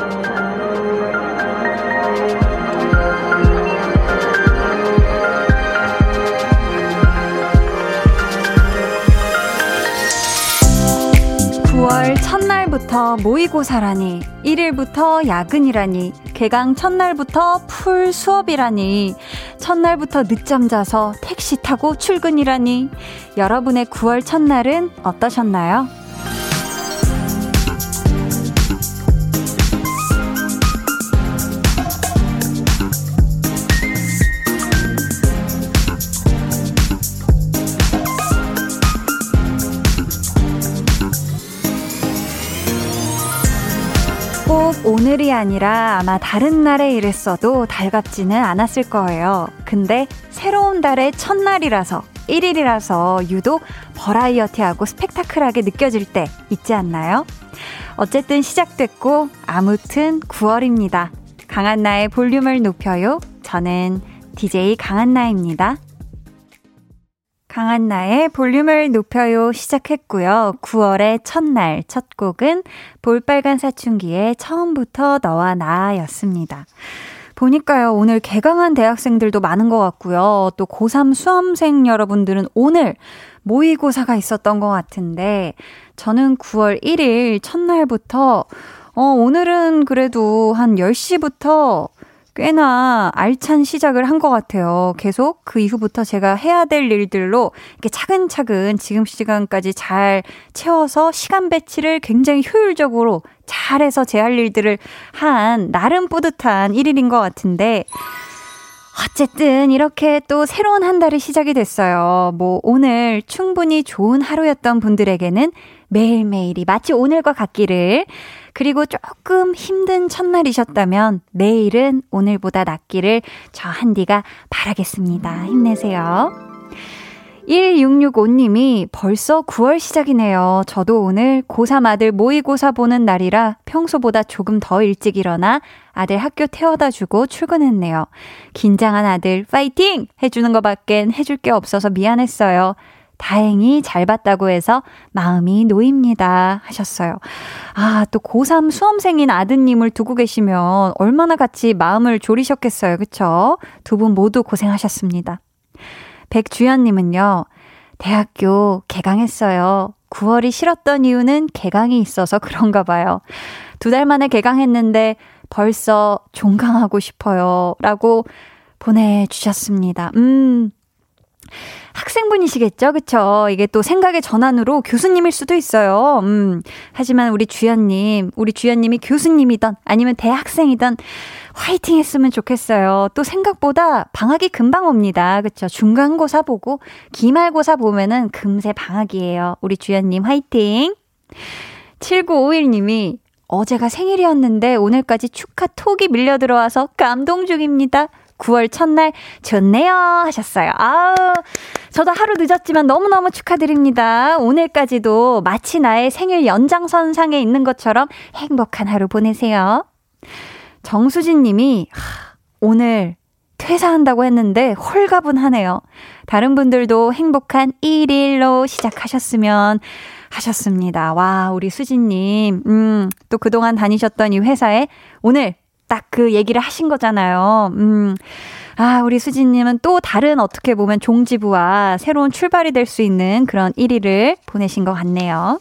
Thank you. 첫날부터 모의고사라니, 1일부터 야근이라니, 개강 첫날부터 풀 수업이라니, 첫날부터 늦잠 자서 택시 타고 출근이라니, 여러분의 9월 첫날은 어떠셨나요? 오늘이 아니라 아마 다른 날에 일했어도 달갑지는 않았을 거예요. 근데 새로운 달의 첫날이라서 1일이라서 유독 버라이어티하고 스펙타클하게 느껴질 때 있지 않나요? 어쨌든 시작됐고 아무튼 9월입니다. 강한나의 볼륨을 높여요. 저는 DJ 강한나입니다. 강한 나의 볼륨을 높여요 시작했고요. 9월의 첫날 첫 곡은 볼빨간 사춘기의 처음부터 너와 나였습니다. 보니까요, 오늘 개강한 대학생들도 많은 것 같고요. 또 고3 수험생 여러분들은 오늘 모의고사가 있었던 것 같은데, 저는 9월 1일 첫날부터, 어, 오늘은 그래도 한 10시부터 꽤나 알찬 시작을 한 것 같아요. 계속 그 이후부터 제가 해야 될 일들로 이렇게 차근차근 지금 시간까지 잘 채워서 시간 배치를 굉장히 효율적으로 잘해서 제 할 일들을 한 나름 뿌듯한 1일인 것 같은데 어쨌든 이렇게 또 새로운 한 달이 시작이 됐어요. 뭐 오늘 충분히 좋은 하루였던 분들에게는 매일매일이 마치 오늘과 같기를 그리고 조금 힘든 첫날이셨다면 내일은 오늘보다 낫기를 저 한디가 바라겠습니다. 힘내세요. 1665님이 벌써 9월 시작이네요. 저도 오늘 고3 아들 모의고사 보는 날이라 평소보다 조금 더 일찍 일어나 아들 학교 태워다 주고 출근했네요. 긴장한 아들 파이팅! 해주는 것밖엔 해줄 게 없어서 미안했어요. 다행히 잘 봤다고 해서 마음이 놓입니다. 하셨어요. 아, 또 고3 수험생인 아드님을 두고 계시면 얼마나 같이 마음을 졸이셨겠어요. 그쵸? 두 분 모두 고생하셨습니다. 백주연님은요, 대학교 개강했어요. 9월이 싫었던 이유는 개강이 있어서 그런가 봐요. 두 달 만에 개강했는데 벌써 종강하고 싶어요. 라고 보내주셨습니다. 음, 학생분이시겠죠? 그쵸? 이게 또 생각의 전환으로 교수님일 수도 있어요. 음. 하지만 우리 주연님, 우리 주연님이 교수님이던 아니면 대학생이던 화이팅 했으면 좋겠어요. 또 생각보다 방학이 금방 옵니다. 그쵸? 중간고사 보고 기말고사 보면은 금세 방학이에요. 우리 주연님 화이팅! 7951님이 어제가 생일이었는데 오늘까지 축하 톡이 밀려 들어와서 감동 중입니다. 9월 첫날 좋네요 하셨어요. 아우 저도 하루 늦었지만 너무너무 축하드립니다. 오늘까지도 마치 나의 생일 연장선상에 있는 것처럼 행복한 하루 보내세요. 정수진 님이 오늘 퇴사한다고 했는데 홀가분하네요. 다른 분들도 행복한 1일로 시작하셨으면 하셨습니다. 와, 우리 수진님, 음, 또 그동안 다니셨던 이 회사에 오늘 딱 그 얘기를 하신 거잖아요. 음. 아, 우리 수진님은 또 다른 어떻게 보면 종지부와 새로운 출발이 될 수 있는 그런 1위를 보내신 것 같네요.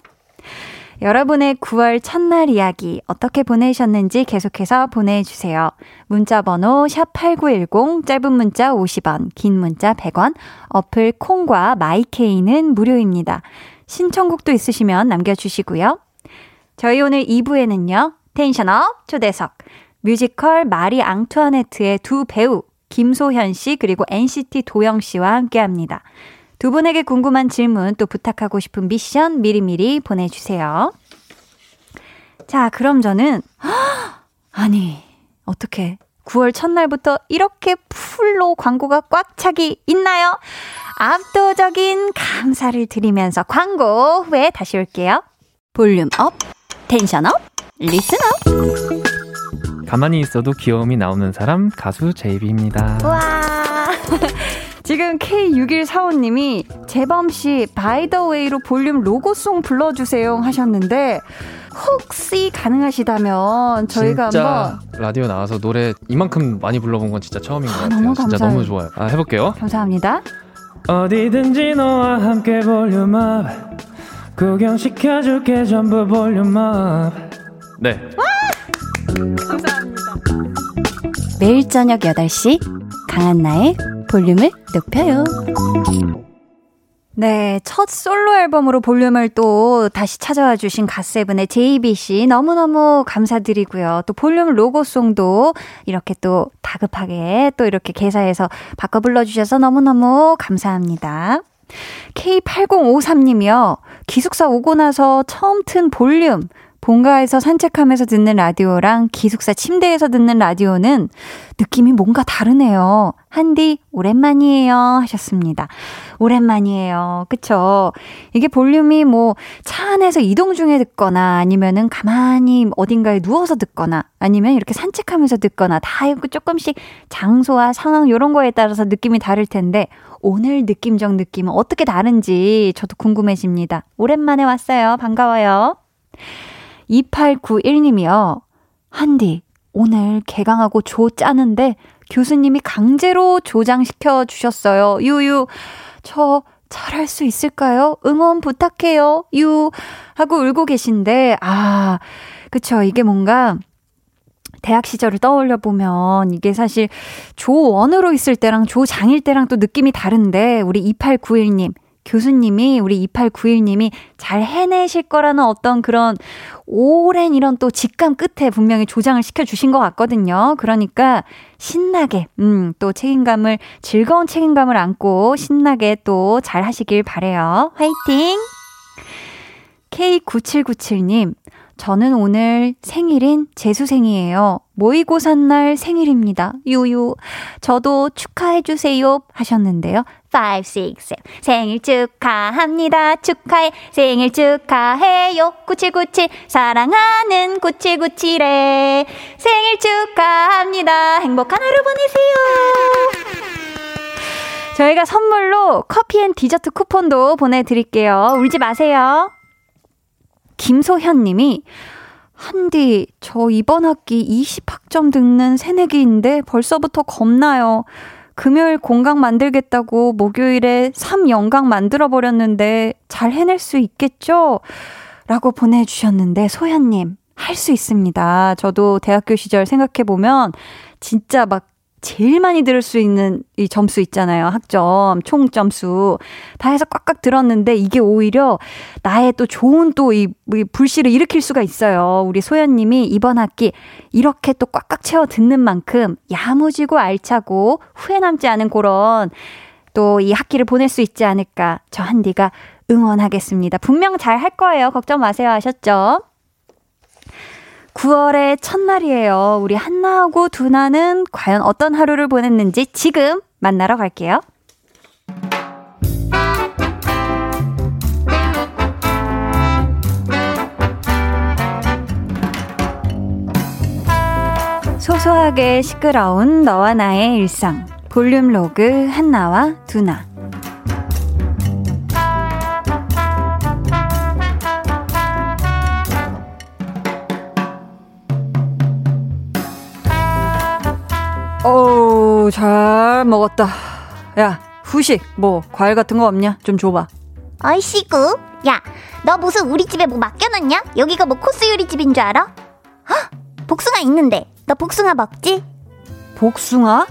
여러분의 9월 첫날 이야기 어떻게 보내셨는지 계속해서 보내주세요. 문자 번호 샵8910 짧은 문자 50원, 긴 문자 100원, 어플 콩과 마이케이는 무료입니다. 신청곡도 있으시면 남겨주시고요. 저희 오늘 2부에는요. tension up 초대석 뮤지컬 마리 앙투아네트의 두 배우 김소현 씨 그리고 NCT 도영 씨와 함께 합니다. 두 분에게 궁금한 질문 또 부탁하고 싶은 미션 미리미리 보내주세요. 자, 그럼 저는 아니 어떻게 9월 첫날부터 이렇게 full로 광고가 꽉 차기 있나요? 압도적인 감사를 드리면서 광고 후에 다시 올게요. volume up, tension up, listen up. 가만히 있어도 귀여움이 나오는 사람 가수 제이비입니다. 와. 지금 K6145님이 재범씨 By the way로 볼륨 로고송 불러주세요 하셨는데 혹시 가능하시다면 저희가 진짜 한번 라디오 나와서 노래 이만큼 많이 불러본 건 진짜 처음인 것 아, 같아요. 너무 진짜 너무 좋아요. 아, 해볼게요. 감사합니다. 어디든지 너와 함께 volume up 구경시켜줄게 전부 volume up 네. 감사합니다. 매일 저녁 8시 강한나의 볼륨을 높여요. 네, 첫 솔로 앨범으로 볼륨을 또 다시 찾아와 주신 갓세븐의 JBC 너무너무 감사드리고요. 또 볼륨 로고송도 이렇게 또 다급하게 또 이렇게 개사해서 바꿔 불러주셔서 너무너무 감사합니다. K8053님이요. 기숙사 오고 나서 처음 튼 볼륨. 본가에서 산책하면서 듣는 라디오랑 기숙사 침대에서 듣는 라디오는 느낌이 뭔가 다르네요. 한디, 오랜만이에요. 하셨습니다. 오랜만이에요. 그쵸? 이게 볼륨이 뭐 차 안에서 이동 중에 듣거나 아니면은 가만히 어딘가에 누워서 듣거나 아니면 이렇게 산책하면서 듣거나 다 조금씩 장소와 상황 요런 거에 따라서 느낌이 다를 텐데 오늘 느낌적 느낌은 어떻게 다른지 저도 궁금해집니다. 오랜만에 왔어요. 반가워요. 2891님이요. 한디, 오늘 개강하고 조 짜는데 교수님이 강제로 조장시켜 주셨어요. 유유, 저 잘할 수 있을까요? 응원 부탁해요. 유. 하고 울고 계신데, 아, 그쵸. 이게 뭔가, 대학 시절을 떠올려 보면 이게 사실 조1으로 있을 때랑 조장일 때랑 또 느낌이 다른데 우리 2891님 교수님이 우리 2891님이 잘 해내실 거라는 어떤 그런 오랜 이런 또 직감 끝에 분명히 조장을 시켜주신 것 같거든요. 그러니까 신나게, 음, 또 책임감을, 즐거운 책임감을 안고 신나게 또 잘 하시길 바래요. 화이팅! K9797님, 저는 오늘 생일인 재수생이에요. 모의고사 날 생일입니다. 유유. 저도 축하해주세요. 하셨는데요. 5, 6, 7. 생일 축하합니다. 축하해. 생일 축하해요. 9797. 사랑하는 9797에 생일 축하합니다. 행복한 하루 보내세요. 저희가 선물로 커피 and 디저트 쿠폰도 보내드릴게요. 울지 마세요. 김소현 님이 한디, 저 이번 학기 20학점 듣는 새내기인데 벌써부터 겁나요. 금요일 공강 만들겠다고 목요일에 3연강 만들어버렸는데 잘 해낼 수 있겠죠? 라고 보내주셨는데, 소현님, 할 수 있습니다. 저도 대학교 시절 생각해보면 진짜 막 제일 많이 들을 수 있는 이 점수 있잖아요. 학점, 총 점수. 다 해서 꽉꽉 들었는데 이게 오히려 나의 또 좋은 또이 이 불씨를 일으킬 수가 있어요. 우리 소연 님이 이번 학기 이렇게 또 꽉꽉 채워 듣는 만큼 야무지고 알차고 후회 남지 않은 그런 또 이 학기를 보낼 수 있지 않을까. 저 한디가 응원하겠습니다. 분명 잘 할 거예요. 걱정 마세요 하셨죠? 9월의 첫날이에요. 우리 한나하고 두나는 과연 어떤 하루를 보냈는지 지금 만나러 갈게요. 소소하게 시끄러운 너와 나의 일상. 볼륨 로그 한나와 두나. 어우, 잘 먹었다. 야, 후식, 뭐, 과일 같은 거 없냐? 좀 줘봐. 어이씨구. 야, 너 무슨 우리 집에 뭐 맡겨놨냐? 여기가 뭐 코스 요리집인 줄 알아? 헉, 복숭아 있는데. 너 복숭아 먹지? 복숭아?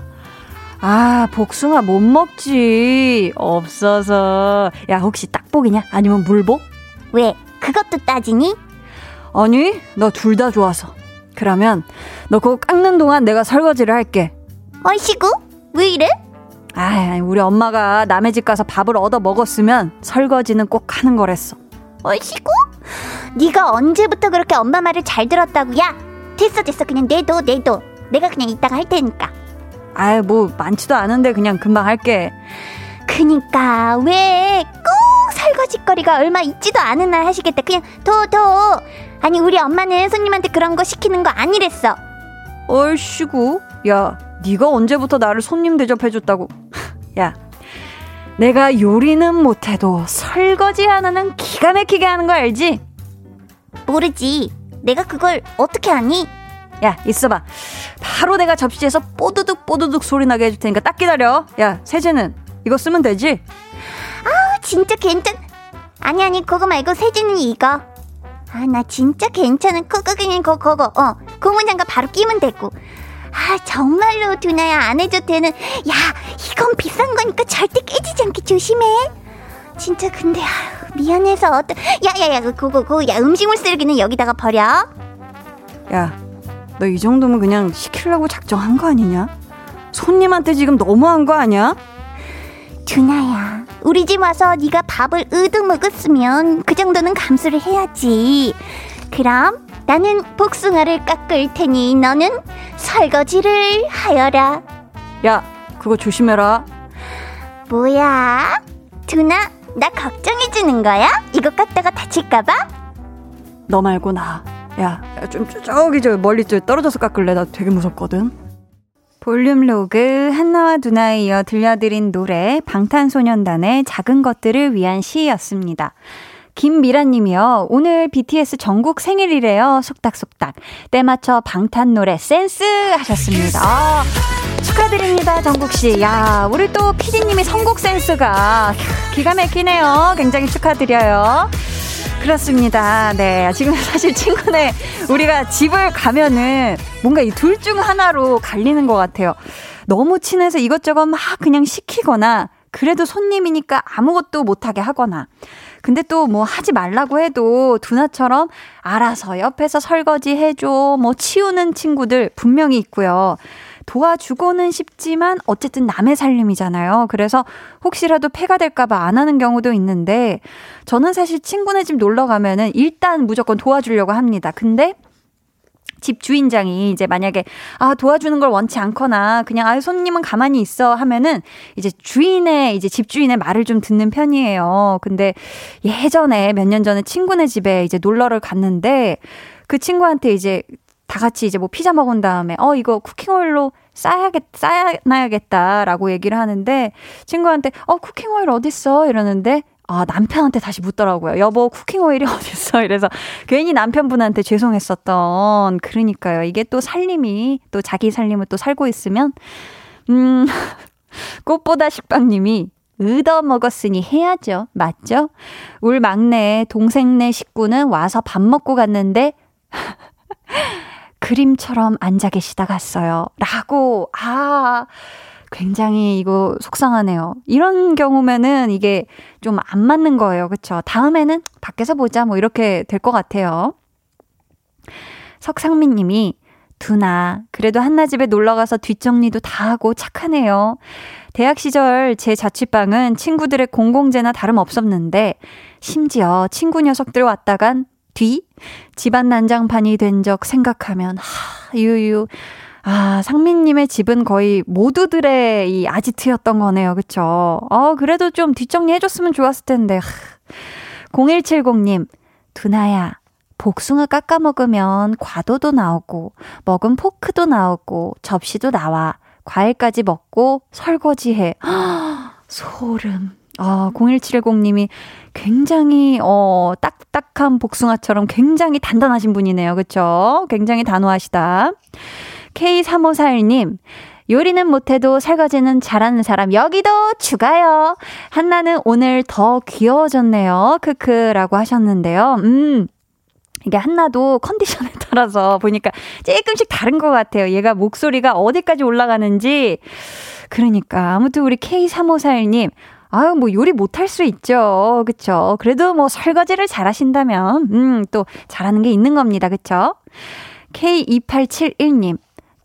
아, 복숭아 못 먹지. 없어서. 야, 혹시 딱복이냐? 아니면 물복? 왜? 그것도 따지니? 아니, 너둘다 좋아서. 그러면 너 그거 깎는 동안 내가 설거지를 할게. 어이시구? 왜 이래? 아, 우리 엄마가 남의 집 가서 밥을 얻어 먹었으면 설거지는 꼭 하는 거랬어. 어이시구? 네가 언제부터 그렇게 엄마 말을 잘 들었다고? 야, 됐어 됐어 그냥 내도 내도 내가 그냥 이따가 할 테니까. 아유 뭐 많지도 않은데 그냥 금방 할게. 그니까 왜 꼭 설거지거리가 얼마 있지도 않은 날 하시겠다. 그냥 도도. 아니 우리 엄마는 손님한테 그런 거 시키는 거 아니랬어. 얼씨구, 야 네가 언제부터 나를 손님 대접해줬다고? 야, 내가 요리는 못해도 설거지 하나는 기가 막히게 하는 거 알지? 모르지. 내가 그걸 어떻게 아니? 야, 있어봐. 바로 내가 접시에서 뽀드득 뽀드득 소리 나게 해줄 테니까 딱 기다려. 야, 세제는 이거 쓰면 되지? 아, 진짜 괜찮. 아니 아니 그거 말고 세제는 이거. 아, 나 진짜 괜찮은 그거 그냥 그거 그거. 어, 고무장갑 바로 끼면 되고. 아, 정말로 두나야 안 해도 되는. 야, 이건 비싼 거니까 절대 깨지지 않게 조심해. 진짜 근데 아유, 미안해서 어떤. 야야야, 그거 그거 야 음식물 쓰레기는 여기다가 버려. 야, 너 이 정도면 그냥 시키려고 작정한 거 아니냐? 손님한테 지금 너무한 거 아니야? 두나야, 우리 집 와서 네가 밥을 으득 먹었으면 그 정도는 감수를 해야지. 그럼 나는 복숭아를 깎을 테니 너는 설거지를 하여라. 야, 그거 조심해라. 뭐야? 두나, 나 걱정해주는 거야? 이거 깎다가 다칠까봐? 너 말고 나. 야, 좀 저기 저 멀리 저 떨어져서 깎을래. 나 되게 무섭거든. 볼륨 로그 한나와 두나에 이어 들려드린 노래 방탄소년단의 작은 것들을 위한 시였습니다. 김미라님이요. 오늘 BTS 전국 생일이래요. 속닥속닥. 때 맞춰 방탄 노래 센스 하셨습니다. 아, 축하드립니다, 정국씨. 야, 우리 또 피디님이 선곡 센스가 기가 막히네요. 굉장히 축하드려요. 그렇습니다. 네. 지금 사실 친구네 우리가 집을 가면은 뭔가 이 둘 중 하나로 갈리는 것 같아요. 너무 친해서 이것저것 막 그냥 시키거나 그래도 손님이니까 아무것도 못하게 하거나. 근데 또 뭐 하지 말라고 해도 두나처럼 알아서 옆에서 설거지 해줘, 뭐 치우는 친구들 분명히 있고요. 도와주고는 싶지만 어쨌든 남의 살림이잖아요. 그래서 혹시라도 폐가 될까봐 안 하는 경우도 있는데 저는 사실 친구네 집 놀러 가면은 일단 무조건 도와주려고 합니다. 근데 집 주인장이 이제 만약에 아 도와주는 걸 원치 않거나 그냥 아 손님은 가만히 있어 하면은 이제 주인의 이제 집 주인의 말을 좀 듣는 편이에요. 근데 예전에 몇 년 전에 친구네 집에 이제 놀러를 갔는데 그 친구한테 이제 다 같이 이제 뭐 피자 먹은 다음에 어 이거 쿠킹 오일로 싸야겠 싸놔야겠다라고 얘기를 하는데 친구한테 어 쿠킹 오일 어딨어 이러는데 아, 남편한테 다시 묻더라고요. 여보, 쿠킹 오일이 어딨어? 이래서 괜히 남편분한테 죄송했었던. 그러니까요. 이게 또 살림이, 또 자기 살림을 또 살고 있으면, 음, 꽃보다 식빵님이 얻어 먹었으니 해야죠. 맞죠? 울 막내 동생네 식구는 와서 밥 먹고 갔는데, 그림처럼 앉아 계시다 갔어요. 라고, 아, 굉장히 이거 속상하네요. 이런 경우면은 이게 좀 안 맞는 거예요. 그쵸? 다음에는 밖에서 보자. 뭐 이렇게 될 것 같아요. 석상민 님이 두나, 그래도 한나집에 놀러가서 뒷정리도 다 하고 착하네요. 대학 시절 제 자취방은 친구들의 공공재나 다름없었는데, 심지어 친구 녀석들 왔다간 뒤 집안 난장판이 된 적 생각하면 하 유유 아 상민님의 집은 거의 모두들의 이 아지트였던 거네요 그쵸 어 그래도 좀 뒷정리 해줬으면 좋았을 텐데 하. 0170님 두나야 복숭아 깎아 먹으면 과도도 나오고 먹은 포크도 나오고 접시도 나와 과일까지 먹고 설거지해 소름 아, 0170님이 굉장히, 어, 딱딱한 복숭아처럼 굉장히 단단하신 분이네요. 그쵸? 굉장히 단호하시다. K3541님, 요리는 못해도 설거지는 잘하는 사람 여기도 추가요. 한나는 오늘 더 귀여워졌네요. 크크라고 하셨는데요. 음. 이게 한나도 컨디션에 따라서 보니까 조금씩 다른 것 같아요. 얘가 목소리가 어디까지 올라가는지. 그러니까. 아무튼 우리 K3541님, 아유, 뭐 요리 못할 수 있죠. 그쵸. 그래도 뭐 설거지를 잘 하신다면, 음, 또 잘하는 게 있는 겁니다. 그쵸. K2871님,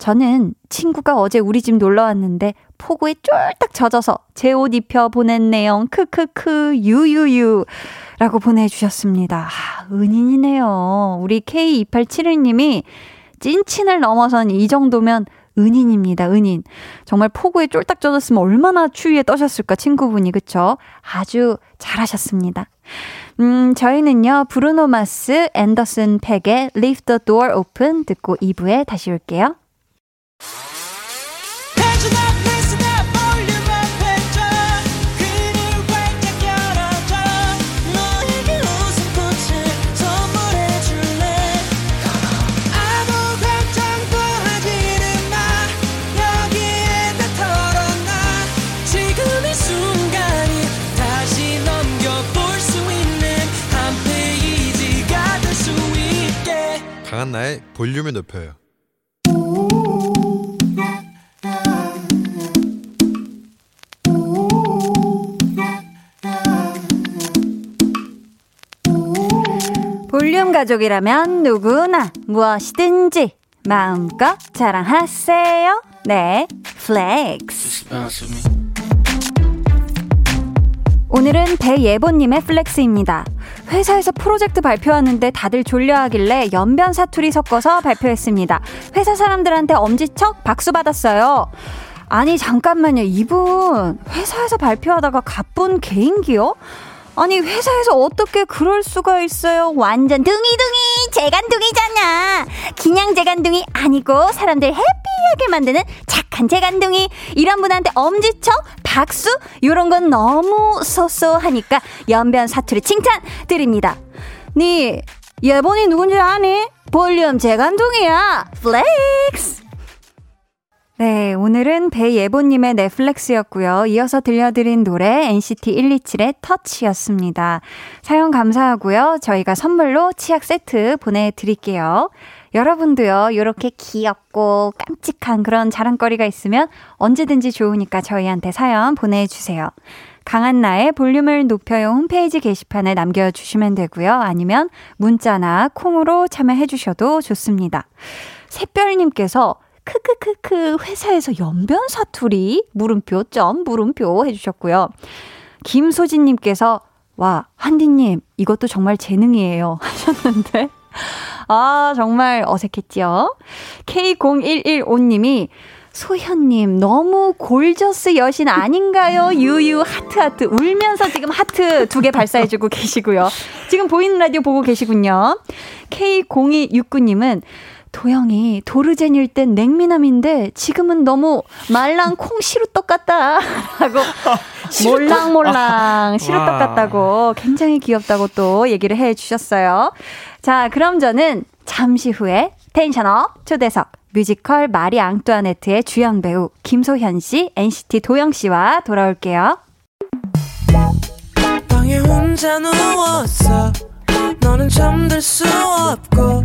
저는 친구가 어제 우리 집 놀러 왔는데 폭우에 쫄딱 젖어서 제 옷 입혀 보냈네요. 크크크, 유유유. 라고 보내주셨습니다. 아, 은인이네요. 우리 K2871님이 찐친을 넘어선 이 정도면 은인입니다, 은인. 정말 폭우에 쫄딱 젖었으면 얼마나 추위에 떠셨을까, 친구분이, 그쵸? 아주 잘하셨습니다. 음, 저희는요, 브루노 마스, 앤더슨 팩의 Leave the Door Open 듣고 2부에 다시 올게요. 강한나의 볼륨을 높여요. 볼륨 가족이라면 누구나 무엇이든지 마음껏 자랑하세요. 네, flex. 오늘은 배예본님의 flex입니다. 회사에서 프로젝트 발표하는데 다들 졸려하길래 연변 사투리 섞어서 발표했습니다. 회사 사람들한테 엄지척 박수 받았어요. 아니 잠깐만요. 이분 회사에서 발표하다가 가쁜 개인기요? 아니 회사에서 어떻게 그럴 수가 있어요? 완전 둥이둥이 재간둥이잖아. 그냥 재간둥이 아니고 사람들 해피하게 만드는 착한 재간둥이. 이런 분한테 엄지척, 박수 이런 건 너무 소소하니까 연변 사투리 칭찬 드립니다. 니 예본이 누군지 아니? 볼륨 재간둥이야. Flex. 네, 오늘은 배예본님의 flex였고요. 이어서 들려드린 노래 NCT 127의 Touch였습니다. 사연 감사하고요. 저희가 선물로 치약 세트 보내드릴게요. 여러분도요, 이렇게 귀엽고 깜찍한 그런 자랑거리가 있으면 언제든지 좋으니까 저희한테 사연 보내주세요. 강한 나의 볼륨을 높여요 홈페이지 게시판에 남겨주시면 되고요. 아니면 문자나 콩으로 참여해주셔도 좋습니다. 샛별님께서 크크크크 회사에서 연변 사투리 물음표 점 물음표 해주셨고요. 김소진님께서 와 한디님 이것도 정말 재능이에요 하셨는데 아 정말 어색했지요. K0115님이 소현님, 너무 gorgeous 여신 아닌가요? 유유, 하트, 하트. 울면서 지금 하트 두 개 발사해주고 계시고요. 지금 보이는 라디오 보고 계시군요. K0269님은 도영이 도르젠일 땐 냉미남인데 지금은 너무 말랑 콩 시루떡 같다 하고 몰랑몰랑 시루떡 같다고 굉장히 귀엽다고 또 얘기를 해 주셨어요. 자, 그럼 저는 잠시 후에 tension up 초대석 뮤지컬 마리 앙뚜아네트의 주연 배우 김소현 씨, NCT 도영 씨와 돌아올게요. 방에 혼자 누웠어. 너는 잠들 수 없고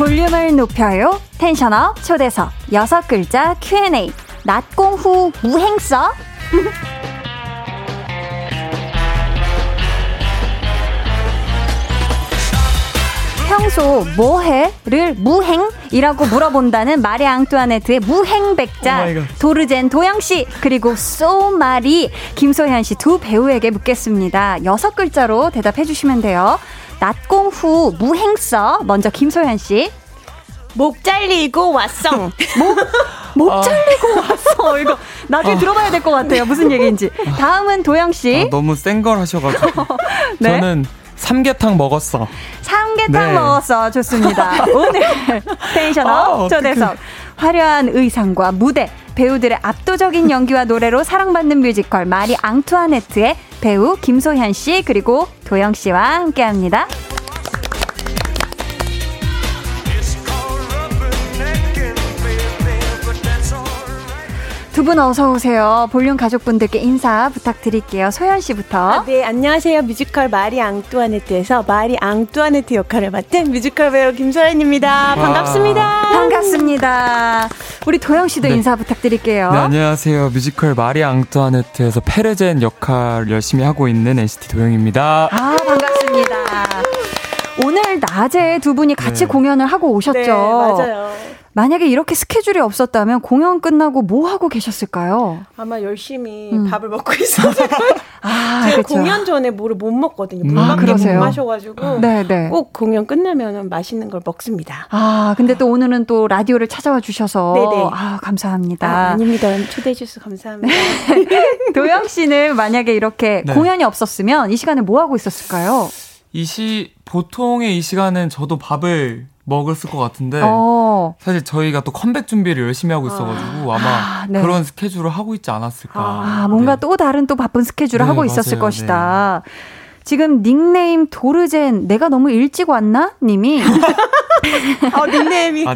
볼륨을 높여요. 텐션업 초대석 여섯 글자 Q&A 낮공후 무행서 평소 뭐해?를 무행이라고 물어본다는 마리 앙뚜아네트의 무행백자 도르젠 도영 씨 그리고 소마리 김소현 씨 두 배우에게 묻겠습니다. 여섯 글자로 대답해 주시면 돼요. 낮공 후 무행서 먼저 김소현 씨. 목 잘리고 왔어. 목, 목 아. 잘리고 왔어. 이거 나중에 아. 들어봐야 될 것 같아요. 무슨 얘기인지. 다음은 도영 씨. 아, 너무 센 걸 하셔가지고. 네? 저는 삼계탕 먹었어. 삼계탕 네. 먹었어. 좋습니다. 오늘 tension up 아, 초대석. 화려한 의상과 무대, 배우들의 압도적인 연기와 노래로 사랑받는 뮤지컬 마리 앙투아네트의 배우 김소현 씨 그리고 도영 씨와 함께합니다. 두 분 어서 오세요. 볼륨 가족분들께 인사 부탁드릴게요. 소현 씨부터. 아, 네, 안녕하세요. 뮤지컬 마리 앙뚜아네트에서 마리 앙뚜아네트 역할을 맡은 뮤지컬 배우 김소현입니다. 반갑습니다. 반갑습니다. 우리 도영 씨도 네. 인사 부탁드릴게요. 네, 안녕하세요. 뮤지컬 마리 앙뚜아네트에서 페르젠 역할 열심히 하고 있는 NCT 도영입니다. 아, 반갑습니다. 오늘 낮에 두 분이 같이 네. 공연을 하고 오셨죠? 네, 맞아요. 만약에 이렇게 스케줄이 없었다면 공연 끝나고 뭐 하고 계셨을까요? 아마 열심히 음. 밥을 먹고 있었을 거예요. 아, 제가 그렇죠. 공연 전에 뭐를 못 먹거든요. 물밖에 아, 못 마셔가지고 네, 네. 꼭 공연 끝나면 맛있는 걸 먹습니다. 아, 근데 또 오늘은 또 라디오를 찾아와 주셔서 네네. 아, 감사합니다. 아, 닙니다 초대해 주셔서 감사합니다. 도영 씨는 만약에 이렇게 네. 공연이 없었으면 이 시간에 뭐 하고 있었을까요? 이 시, 보통의 이 시간은 저도 밥을 먹었을 것 같은데 어. 사실 저희가 또 컴백 준비를 열심히 하고 있어가지고 아. 아마 아, 네. 그런 스케줄을 하고 있지 않았을까. 아, 뭔가 네. 또 다른 또 바쁜 스케줄을 네, 하고 있었을 맞아요. 것이다. 네. 지금 닉네임 도르젠 내가 너무 일찍 왔나? 님이 어, 닉네임이 아,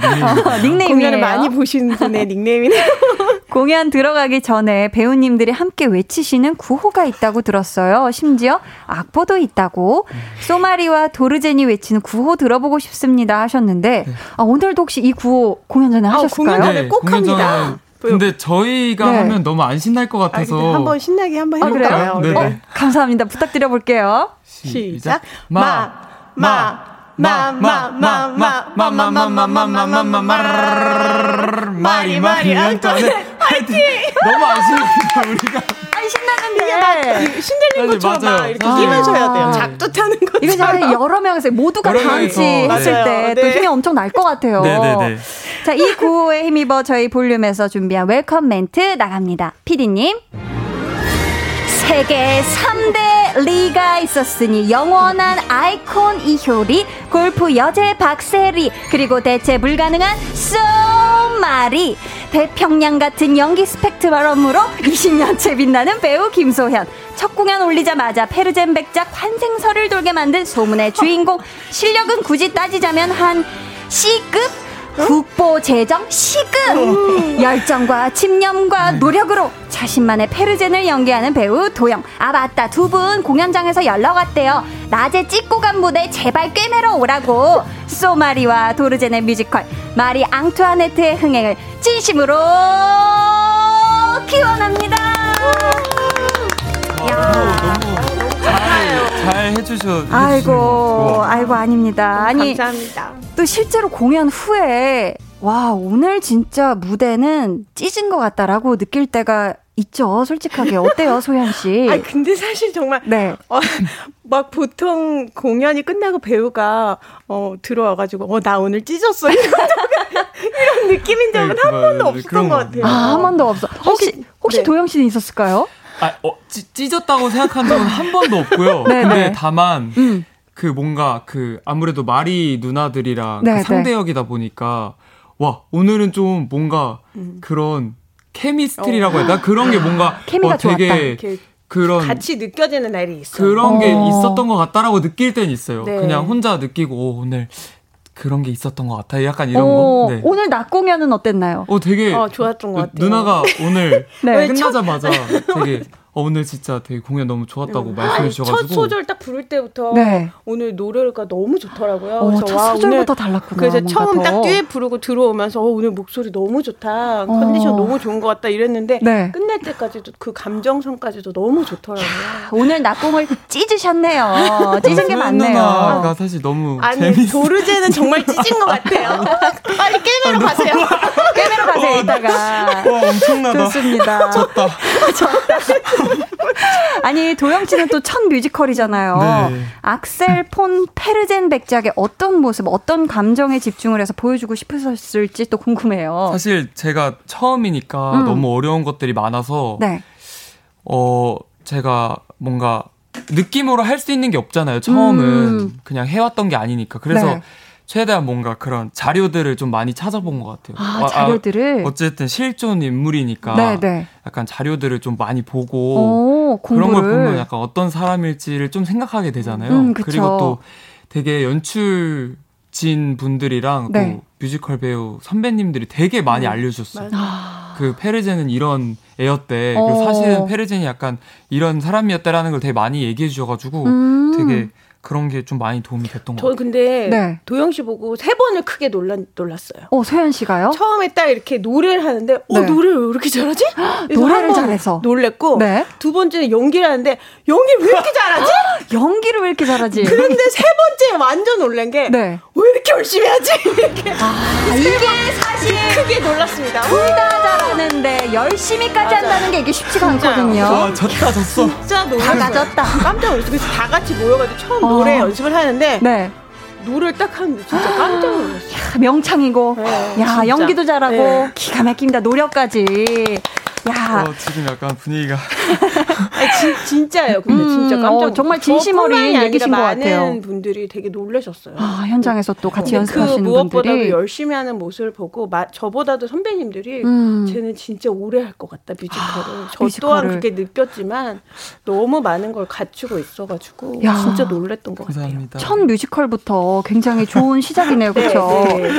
닉네임. 어, 공연을 많이 보신 분의 닉네임이네요. 공연 들어가기 전에 배우님들이 함께 외치시는 구호가 있다고 들었어요. 심지어 악보도 있다고. 소마리와 도르젠이 외치는 구호 들어보고 싶습니다 하셨는데 네. 아, 오늘도 혹시 이 구호 공연 전에 아, 하셨을까요? 공연 전에 꼭 네, 합니다. 근데 저희가 네. 하면 너무 안 신날 것 같아서 아, 한번 신나게 한번 해볼까요? 아, 네. 어, 감사합니다. 부탁드려 볼게요. 시작. 마, 마, 마, 마, 마, 마, 마, 마, 마, 마, 마, 마, 마, 마, 마, 마, 마리, 마리, 안토네, 화이팅! 너무 안 신납니다, 우리가. 아니, 신나는데. 신들린 것처럼 막 이렇게 끼면서 해야 돼요. 작두 타는 거. 이거 잘 여러 명에서 모두가 다 같이 했을 때또 힘이 엄청 날 것 같아요. 네네네. 자, 이 구호에 힘입어 저희 볼륨에서 준비한 welcome 멘트 나갑니다. 피디님. 세계 3대 리가 있었으니 영원한 아이콘 이효리, 골프 여제 박세리, 그리고 대체 불가능한 쏘 마리, 태평양 같은 연기 스펙트럼으로 20년째 빛나는 배우 김소현, 첫 공연 올리자마자 페르젠 백작 환생설을 돌게 만든 소문의 주인공, 실력은 굳이 따지자면 한 C급 국보 제정 시급. 열정과 집념과 노력으로 자신만의 페르젠을 연기하는 배우 도영. 아 맞다. 두 분 공연장에서 연락 왔대요. 낮에 찍고 간 무대 제발 꿰매러 오라고. 소마리와 도르젠의 뮤지컬 마리 앙투아네트의 흥행을 진심으로 기원합니다. 야. 잘, 잘 해주셔. 아이고, 아이고, 아닙니다. 아니. 감사합니다. 또 실제로 공연 후에 와 오늘 진짜 무대는 찢은 것 같다라고 느낄 때가 있죠, 솔직하게. 어때요, 소연 씨? 아 근데 사실 정말. 네. 어, 막 보통 공연이 끝나고 배우가, 어, 들어와가지고, 어, 나 오늘 찢었어. 이런, 이런 느낌인 적은 네, 한 번도 없었던 것 같아요. 아, 한 번도 없어. 혹시, 혹시 네. 도영 씨는 있었을까요? 아, 어, 찢, 찢었다고 생각한 적은 한 번도 없고요. 네, 근데 네. 다만, 음. 그 뭔가 그 아무래도 마리 누나들이랑 네, 그 네. 상대역이다 보니까 와 오늘은 좀 뭔가 음. 그런 케미스트리라고 해야 되나 그런 게 뭔가 케미가 어, 되게 그런 같이 느껴지는 날이 있어요. 그런 게 어. 있었던 것 같다라고 느낄 땐 있어요. 네. 그냥 혼자 느끼고 오, 오늘 그런 게 있었던 것 같아요. 약간 이런 오, 거. 네. 오늘 낮 공연은 어땠나요? 어, 되게 어, 좋았던 것 같아요. 누나가 오늘 네. 끝나자마자 되게 어, 오늘 진짜 되게 공연 너무 좋았다고 네. 말씀해 주셔가지고 첫 소절 딱 부를 때부터 네. 오늘 노래가 너무 좋더라고요. 어, 그래서 와, 소절부터 달랐구나. 그래서 처음 더. 딱 뒤에 부르고 들어오면서 어, 오늘 목소리 너무 좋다, 어. 컨디션 너무 좋은 것 같다 이랬는데 네. 끝날 때까지도 그 감정선까지도 너무 좋더라고요. 야, 오늘 낙공을 찢으셨네요. 찢은 게 많네요. 누나가 사실 너무 아니 재밌... 도르제는 정말 찢은 것 같아요. 빨리 깨매러 가세요. 깨매러 가세요 이따가. 와 엄청나다. 좋습니다. 좋다. 좋다. 아니 도영 씨는 또 첫 뮤지컬이잖아요. 네. 악셀 폰 페르젠 백작의 어떤 모습, 어떤 감정에 집중을 해서 보여주고 싶으셨을지 또 궁금해요. 사실 제가 처음이니까 음. 너무 어려운 것들이 많아서 네. 어 제가 뭔가 느낌으로 할 수 있는 게 없잖아요. 처음은 음. 그냥 해왔던 게 아니니까. 그래서 네. 최대한 뭔가 그런 자료들을 좀 많이 찾아본 것 같아요. 아, 아 자료들을? 아, 어쨌든 실존 인물이니까 네네. 네. 약간 자료들을 좀 많이 보고 오, 그런 걸 보면 약간 어떤 사람일지를 좀 생각하게 되잖아요. 음, 그리고 또 되게 연출진 분들이랑 네. 또 뮤지컬 배우 선배님들이 되게 많이 음, 알려주셨어요. 아. 그 페르제는 이런 애였대. 그리고 어. 사실은 페르제는 약간 이런 사람이었다라는 걸 되게 많이 얘기해 주셔가지고 음. 되게 그런 게 좀 많이 도움이 됐던 것 같아요. 저 근데 네. 도영 씨 보고 세 번을 크게 놀라, 놀랐어요. 어, 소연 씨가요? 처음에 딱 이렇게 노래를 하는데 어, 네. 노래를 왜 이렇게 잘하지? 노래를 잘해서 놀랬고 네. 두 번째는 연기를 하는데 연기를 왜 이렇게 잘하지? 연기를 왜 이렇게 잘하지? 그런데 세 번째 완전 놀란 게왜 네. 이렇게 열심히 하지? 이렇게 아, 이게 사실 크게 놀랐습니다. 둘 다 잘하는데 열심히까지 맞아. 한다는 게 이게 쉽지가 않거든요. 와, 졌다 졌어. 진짜 놀랐어요. 다 가졌다. 깜짝 놀랐어요. 그래서 다 같이 모여가지고 처음 어. 노래 연습을 하는데 네. 노래를 딱 하는데 진짜 깜짝 놀랐어요. 명창이고, 네, 야 진짜. 연기도 잘하고 네. 기가 막힙니다. 노력까지. 야. 어, 지금 약간 분위기가. 아, 진, 짜예요 근데 음, 진짜 깜짝 어, 정말 진심 어린 얘기신 것 같아요. 많은 분들이 되게 놀라셨어요. 아, 현장에서 또 같이 연습하시는 그 무엇보다도 분들이 열심히 하는 모습을 보고 마, 저보다도 선배님들이 음. 쟤는 진짜 오래 할 것 같다 뮤지컬을. 아, 저 뮤지컬을. 또한 그렇게 느꼈지만 너무 많은 걸 갖추고 있어가지고 야, 진짜 놀랬던 것 감사합니다. 같아요. 첫 뮤지컬부터 굉장히 좋은 시작이네요, 그렇죠? 네, 네.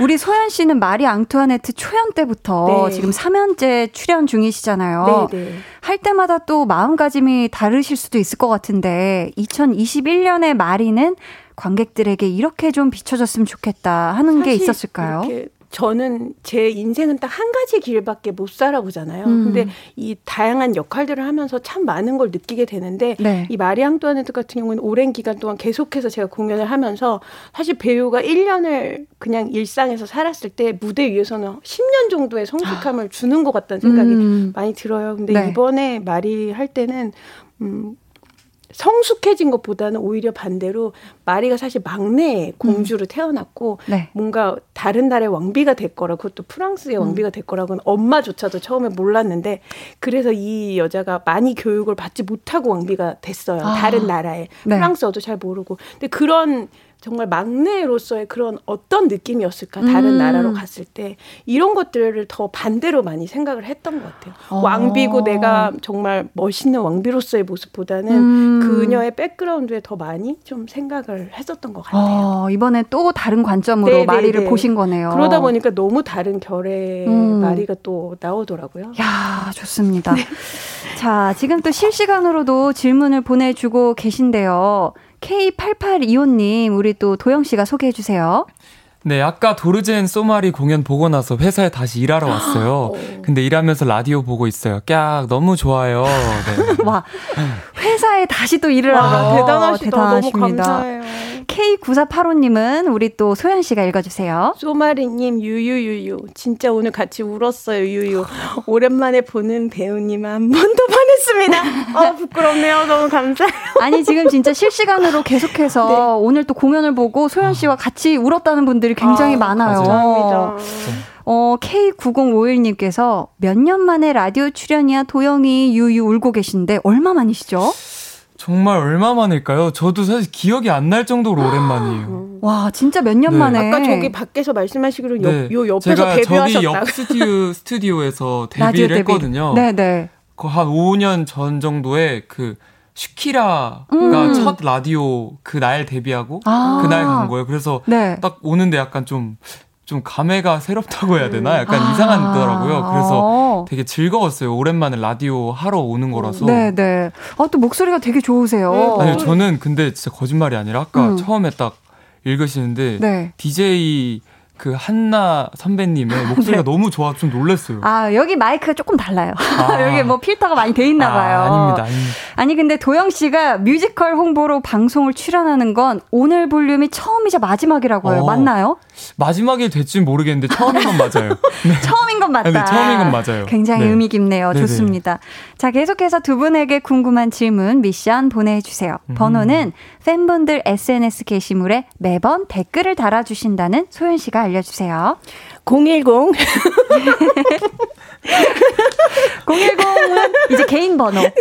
우리 소연 씨는 마리 앙투아네트 초연 때부터 네. 지금 3년째 출연 중이시잖아요. 네, 네. 할 때마다 또 마음가짐이 다르실 수도 있을 것 같은데 2021년의 마리는 관객들에게 이렇게 좀 비춰졌으면 좋겠다 하는 게 있었을까요? 저는 제 인생은 딱 한 가지 길밖에 못 살아보잖아요. 음. 근데 이 다양한 역할들을 하면서 참 많은 걸 느끼게 되는데 네. 이 마리 앙뚜아네트 같은 경우는 오랜 기간 동안 계속해서 제가 공연을 하면서 사실 배우가 1년을 그냥 일상에서 살았을 때 무대 위에서는 10년 정도의 성숙함을 아. 주는 것 같다는 생각이 음. 많이 들어요. 근데 네. 이번에 마리 할 때는 음 성숙해진 것보다는 오히려 반대로 마리가 사실 막내 공주로 음. 태어났고 네. 뭔가 다른 나라의 왕비가 될 거라 그것도 프랑스의 음. 왕비가 될 거라고는 엄마조차도 처음에 몰랐는데 그래서 이 여자가 많이 교육을 받지 못하고 왕비가 됐어요. 아. 다른 나라에 네. 프랑스어도 잘 모르고 근데 그런 정말 막내로서의 그런 어떤 느낌이었을까 다른 음. 나라로 갔을 때 이런 것들을 더 반대로 많이 생각을 했던 것 같아요. 어. 왕비고 내가 정말 멋있는 왕비로서의 모습보다는 음. 그녀의 백그라운드에 더 많이 좀 생각을 했었던 것 같아요. 어, 이번에 또 다른 관점으로 네네네. 마리를 보신 거네요. 그러다 보니까 너무 다른 결의 음. 마리가 또 나오더라고요. 야 좋습니다. 네. 자 지금 또 실시간으로도 질문을 보내주고 계신데요. K8825님, 우리 또 도영 씨가 소개해 주세요. 네, 아까 도르젠 소마리 공연 보고 나서 회사에 다시 일하러 왔어요. 근데 일하면서 라디오 보고 있어요. 깍, 너무 좋아요. 네. 와, 회사에 다시 또 일을 하러 대단하시다. 대단하십니다. 너무 감사해요. K9485님은 우리 또 소연 씨가 읽어주세요. 소마리님, 유유유유. 진짜 오늘 같이 울었어요, 유유. 오랜만에 보는 배우님 한 번 더 반했습니다. 아, 부끄럽네요. 너무 감사해요. 아니, 지금 진짜 실시간으로 계속해서 네. 오늘 또 공연을 보고 소연 씨와 같이 울었다는 분들 이 굉장히 아, 많아요. 감사합니다. 어, K9051님께서 몇 년 만에 라디오 출연이야 도영이 유유 울고 계신데 얼마 만이시죠? 정말 얼마 만일까요? 저도 사실 기억이 안 날 정도로 오랜만이에요. 와, 진짜 몇년 네. 만에. 아까 저기 밖에서 말씀하시기로 네. 요, 옆에서 제가 데뷔하셨다. 저기 옆 스튜디오, 스튜디오에서 데뷔를 했거든요. 네, 네. 그한 5년 전 정도에 그 슈키라가 음. 첫 라디오 그날 데뷔하고 아. 그날 간 거예요. 그래서 네. 딱 오는데 약간 좀좀 감회가 새롭다고 해야 되나? 약간 아~ 이상하더라고요. 그래서 되게 즐거웠어요. 오랜만에 라디오 하러 오는 거라서. 네, 네. 아, 또 목소리가 되게 좋으세요. 네, 아니, 저는 근데 진짜 거짓말이 아니라 아까 음. 처음에 딱 읽으시는데 네. DJ 그 한나 선배님의 목소리가 네. 너무 좋아 좀 놀랐어요. 아 여기 마이크가 조금 달라요. 아. 여기 뭐 필터가 많이 돼 있나 아, 봐요. 아, 아닙니다. 아니 근데 도영 씨가 뮤지컬 홍보로 방송을 출연하는 건 오늘 볼륨이 처음이자 마지막이라고 해요. 어, 맞나요? 마지막이 될지 모르겠는데 처음인 건 맞아요. 네. 처음인 건 맞다. 네, 처음인 건 맞아요. 굉장히 네. 의미 깊네요. 네네. 좋습니다. 자 계속해서 두 분에게 궁금한 질문 미션 보내주세요. 음. 번호는 팬분들 SNS 게시물에 매번 댓글을 달아주신다는 소연 씨가 알려주세요. 010 010은 이제 개인 번호. 네.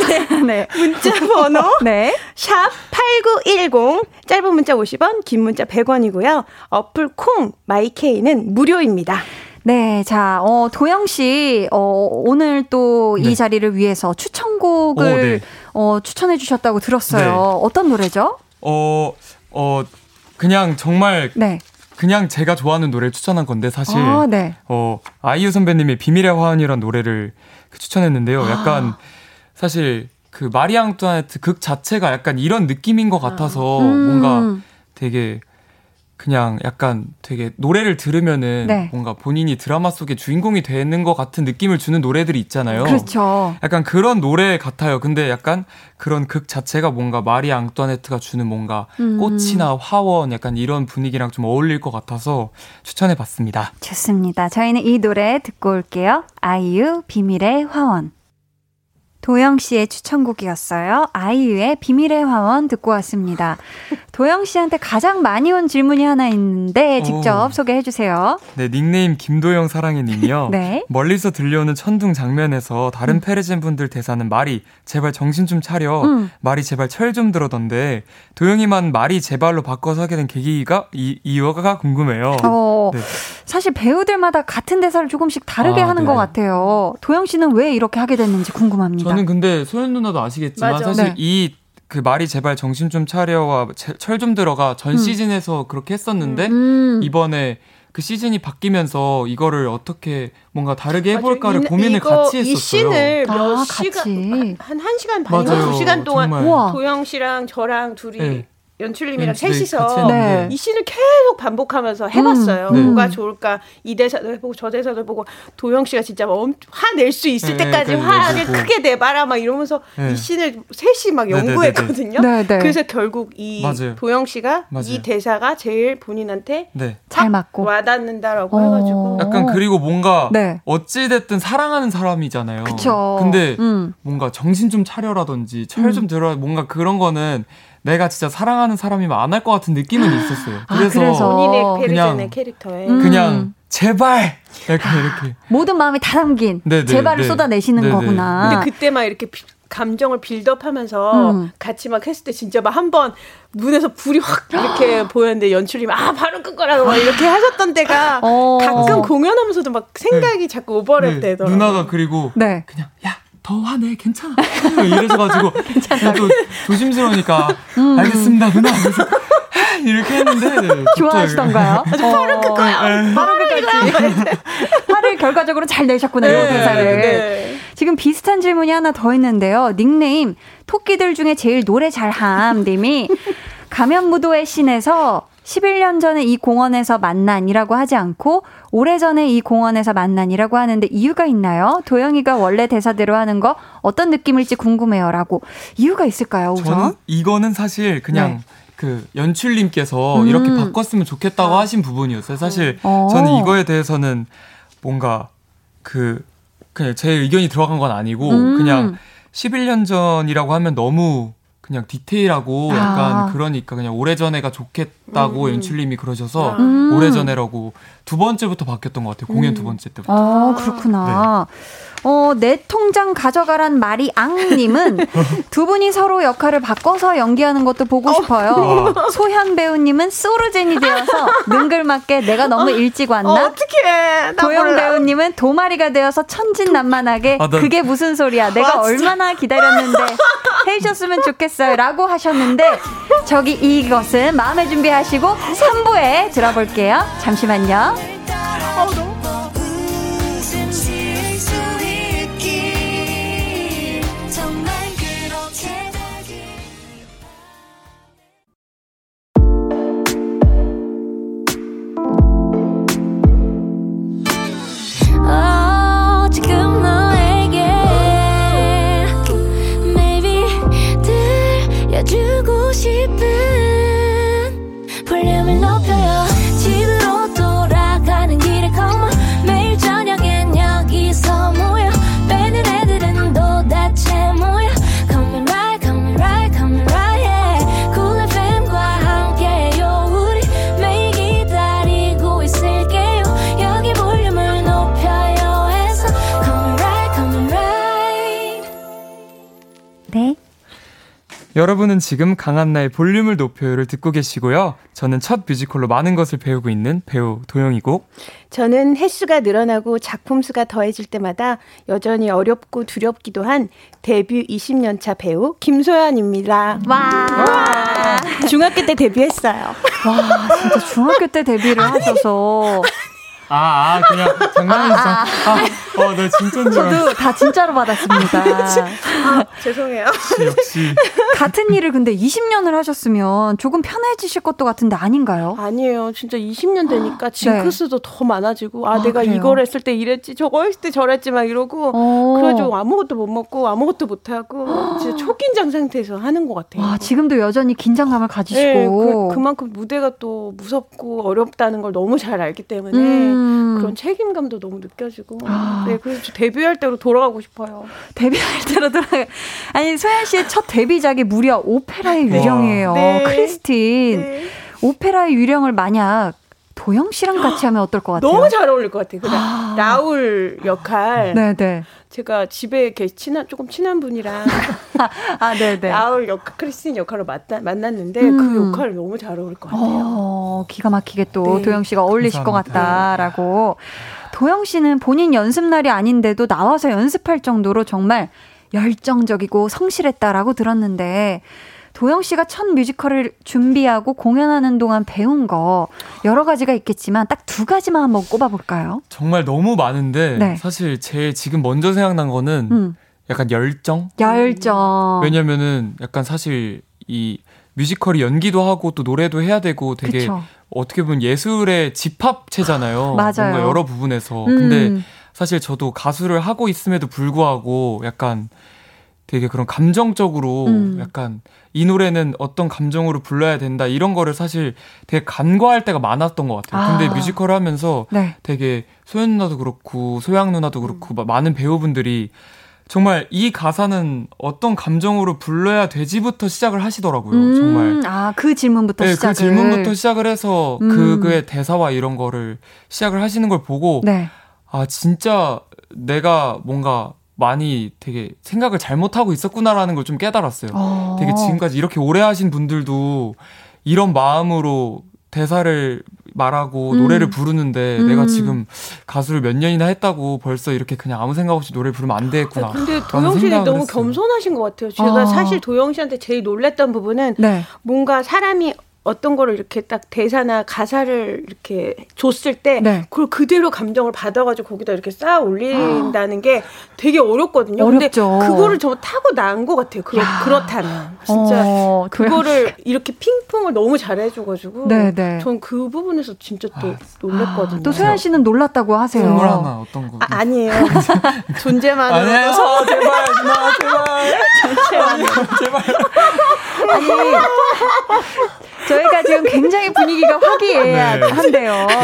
네. 문자 번호. 네. 샵 8910. 짧은 문자 50원, 긴 문자 100원이고요. 어플 콩 마이케이는 무료입니다. 네, 자, 어, 도영 씨, 어, 오늘 또이 네. 자리를 위해서 추천곡을 오, 네. 어, 추천해 주셨다고 들었어요. 네. 어떤 노래죠? 어, 어, 그냥 정말 네. 그냥 제가 좋아하는 노래를 추천한 건데 사실 아, 네. 어 아이유 선배님의 비밀의 화원이라는 노래를 그 추천했는데요. 아. 약간 사실 그 마리앙 뚜아네트 극 자체가 약간 이런 느낌인 것 같아서 음. 뭔가 되게 그냥 약간 되게 노래를 들으면은 네. 뭔가 본인이 드라마 속의 주인공이 되는 것 같은 느낌을 주는 노래들이 있잖아요. 그렇죠. 약간 그런 노래 같아요. 근데 약간 그런 극 자체가 뭔가 마리 앙뚜아네트가 주는 뭔가 음. 꽃이나 화원 약간 이런 분위기랑 좀 어울릴 것 같아서 추천해 봤습니다. 좋습니다. 저희는 이 노래 듣고 올게요. 아이유 비밀의 화원. 도영 씨의 추천곡이었어요. 아이유의 비밀의 화원 듣고 왔습니다. 도영 씨한테 가장 많이 온 질문이 하나 있는데 직접 오. 소개해 주세요. 네, 닉네임 김도영 사랑해 님이요. 네. 멀리서 들려오는 천둥 장면에서 다른 음. 페르진 분들 대사는 말이 제발 정신 좀 차려. 음. 말이 제발 철 좀 들어던데 도영이만 말이 제발로 바꿔서 하게 된 계기가 이 이유가 궁금해요. 어, 네. 사실 배우들마다 같은 대사를 조금씩 다르게 아, 하는 네. 것 같아요. 도영 씨는 왜 이렇게 하게 됐는지 궁금합니다. 저는 근데 소연 누나도 아시겠지만 맞아. 사실 네. 이그 말이 제발 정신 좀 차려와 철 좀 들어가 전 음. 시즌에서 그렇게 했었는데 음. 이번에 그 시즌이 바뀌면서 이거를 어떻게 뭔가 다르게 해볼까를 맞아. 고민을 이거, 같이 했었어요. 이 씬을 몇 아, 시간 한한 시간 반인가 두 시간 동안 도영 씨랑 저랑 둘이 네. 연출님이랑 네, 셋이서 네. 이 씬을 계속 반복하면서 해봤어요. 음, 네. 뭐가 좋을까 이 대사도 해보고 저 대사도 해보고 도영 씨가 진짜 뭐 화낼 수 있을 네, 때까지 화를 크게 내봐라 막 이러면서 이 씬을 셋이 막 연구했거든요. 그래서 결국 이 맞아요. 도영 씨가 맞아요. 이 대사가 제일 본인한테 잘 맞고 와닿는다라고 어. 해가지고 약간 그리고 뭔가 어찌 됐든 사랑하는 사람이잖아요. 그쵸. 근데 음. 뭔가 정신 좀 차려라든지 철좀 음. 들어 뭔가 그런 거는 내가 진짜 사랑하는 사람이면 안 할 것 같은 느낌은 있었어요. 아, 그래서, 아, 그래서. 본인의 페르젠의 캐릭터에 음. 그냥 제발 이렇게 이렇게 모든 마음이 다 담긴 네네, 네, 제발을 네. 쏟아내시는 네네. 거구나. 근데 그때 막 이렇게 감정을 빌드업하면서 음. 같이 막 했을 때 진짜 막 한 번 눈에서 불이 확 이렇게 보였는데 연출님 아 바로 끄거라고 막 이렇게 하셨던 때가 어. 가끔 공연하면서도 막 생각이 네. 자꾸 오버랩 네. 되더라고요. 누나가 그리고 네. 그냥 야 더 화내 괜찮아. 이래서 가지고 또 조심스러우니까 음. 알겠습니다 누나. 이렇게 했는데 네, 좋아하시던가요? 아주 빠른 그거요 빠른 그까지 화를 결과적으로 잘 내셨구나 네, 이 대사를. 네. 지금 비슷한 질문이 하나 더 있는데요. 닉네임 토끼들 중에 제일 노래 잘함 님이 가면무도회 씬에서 11년 전에 이 공원에서 만난이라고 하지 않고 오래전에 이 공원에서 만난이라고 하는데 이유가 있나요? 도영이가 원래 대사대로 하는 거 어떤 느낌일지 궁금해요라고 이유가 있을까요? 우선 저는 이거는 사실 그냥 네. 그 연출님께서 음. 이렇게 바꿨으면 좋겠다고 아. 하신 부분이었어요. 사실 어. 저는 이거에 대해서는 뭔가 그 그냥 제 의견이 들어간 건 아니고 음. 그냥 11년 전이라고 하면 너무 그냥 디테일하고 아. 약간 아. 그러니까 그냥 오래전에가 좋겠다고 음. 연출님이 그러셔서 음. 오래전에라고 두 번째부터 바뀌었던 것 같아요. 공연 두 음. 번째 때부터. 아, 그렇구나. 네. 어, 내 통장 가져가란 말이 앙님은 두 분이 서로 역할을 바꿔서 연기하는 것도 보고 싶어요. 어. 소현 배우님은 소르젠이 되어서 능글맞게 내가 너무 일찍 왔나? 어, 어떡해. 도영 배우님은 도마리가 되어서 천진난만하게 아, 난... 그게 무슨 소리야. 내가 아, 얼마나 기다렸는데 해주셨으면 좋겠어요. 라고 하셨는데 저기 이것은 마음의 준비하시고 3부에 들어볼게요. 잠시만요. 어, 여러분은 지금 강한나의 볼륨을 높여요를 듣고 계시고요. 저는 첫 뮤지컬로 많은 것을 배우고 있는 배우 도영이고 저는 횟수가 늘어나고 작품 수가 더해질 때마다 여전히 어렵고 두렵기도 한 데뷔 20년 차 배우 김소연입니다. 와. 와. 중학교 때 데뷔했어요. 와, 진짜 중학교 때 데뷔를 하셔서 아, 아 그냥 장난이었어. 아, 아, 아. 어, 너 진짜인 저도 다 진짜로 받았습니다. 아, 죄송해요. 역시. 같은 일을 근데 20년을 하셨으면 조금 편해지실 것도 같은데 아닌가요? 아니에요. 진짜 20년 되니까 네. 징크스도 네. 더 많아지고 아, 아 내가 그래요? 이걸 했을 때 이랬지 저거 했을 때 저랬지 막 이러고 어. 그래가지고 아무것도 못 먹고 아무것도 못 하고 진짜 초긴장 상태에서 하는 것 같아요. 아, 지금도 여전히 긴장감을 가지시고 네, 그, 그만큼 무대가 또 무섭고 어렵다는 걸 너무 잘 알기 때문에 음. 그런 책임감도 너무 느껴지고 아. 네, 그래서 데뷔할 때로 돌아가고 싶어요. 데뷔할 때로 돌아가. 아니 소연 씨의 첫 데뷔작이 무려 오페라의 유령이에요. 네. 크리스틴. 네. 오페라의 유령을 만약 도영 씨랑 같이 하면 어떨 것 같아요? 너무 잘 어울릴 것 같아요. 그 아. 라울 역할. 네네. 네. 제가 집에 이렇게 친한 조금 친한 분이랑 아, 네네. 네. 라울 역 크리스틴 역할로 만나, 만났는데 그 음. 그 역할 너무 잘 어울릴 것 같아요. 어, 기가 막히게 또 네. 도영 씨가 어울리실 감사합니다. 것 같다라고. 도영 씨는 본인 연습 날이 아닌데도 나와서 연습할 정도로 정말 열정적이고 성실했다라고 들었는데 도영 씨가 첫 뮤지컬을 준비하고 공연하는 동안 배운 거 여러 가지가 있겠지만 딱 두 가지만 한번 꼽아볼까요? 정말 너무 많은데 네. 사실 제일 지금 먼저 생각난 거는 음. 약간 열정? 열정. 왜냐면은 약간 사실 이 뮤지컬이 연기도 하고 또 노래도 해야 되고 되게 그쵸. 어떻게 보면 예술의 집합체잖아요. 맞아요. 뭔가 여러 부분에서. 음. 근데 사실 저도 가수를 하고 있음에도 불구하고 약간 되게 그런 감정적으로 음. 약간 이 노래는 어떤 감정으로 불러야 된다 이런 거를 사실 되게 간과할 때가 많았던 것 같아요. 아. 근데 뮤지컬을 하면서 네. 되게 소연 누나도 그렇고 소양 누나도 그렇고 음. 많은 배우분들이 정말 이 가사는 어떤 감정으로 불러야 되지부터 시작을 하시더라고요. 음. 정말. 아, 그 질문부터 네, 시작을. 그 질문부터 시작을 해서 음. 그, 그의 대사와 이런 거를 시작을 하시는 걸 보고 네. 아, 진짜 내가 뭔가 많이 되게 생각을 잘못하고 있었구나라는 걸 좀 깨달았어요. 어. 되게 지금까지 이렇게 오래 하신 분들도 이런 마음으로 대사를 말하고 음. 노래를 부르는데 음. 내가 지금 가수를 몇 년이나 했다고 벌써 이렇게 그냥 아무 생각 없이 노래를 부르면 안 되겠구나. 근데 도영 씨는 너무 했어요. 겸손하신 것 같아요. 제가 아. 사실 도영 씨한테 제일 놀랬던 부분은 네. 뭔가 사람이 어떤 거를 이렇게 딱 대사나 가사를 이렇게 줬을 때 네. 그걸 그대로 감정을 받아가지고 거기다 이렇게 쌓아 올린다는 아. 게 되게 어렵거든요. 어렵죠. 근데 그거를 저 타고 난 것 같아요. 그렇, 그렇다면 진짜 어, 그거를 이렇게 핑퐁을 너무 잘해줘가지고 네, 네. 전그 부분에서 진짜 또 아. 놀랐거든요. 아, 또 소연 씨는 놀랐다고 하세요. 하나 어떤 거? 아, 니에요 존재만으로도 아니에요. 제발 누나 제발. 존재만 제발. 아니 저희가 지금 굉장히 분위기가 화기애애한데요. 네.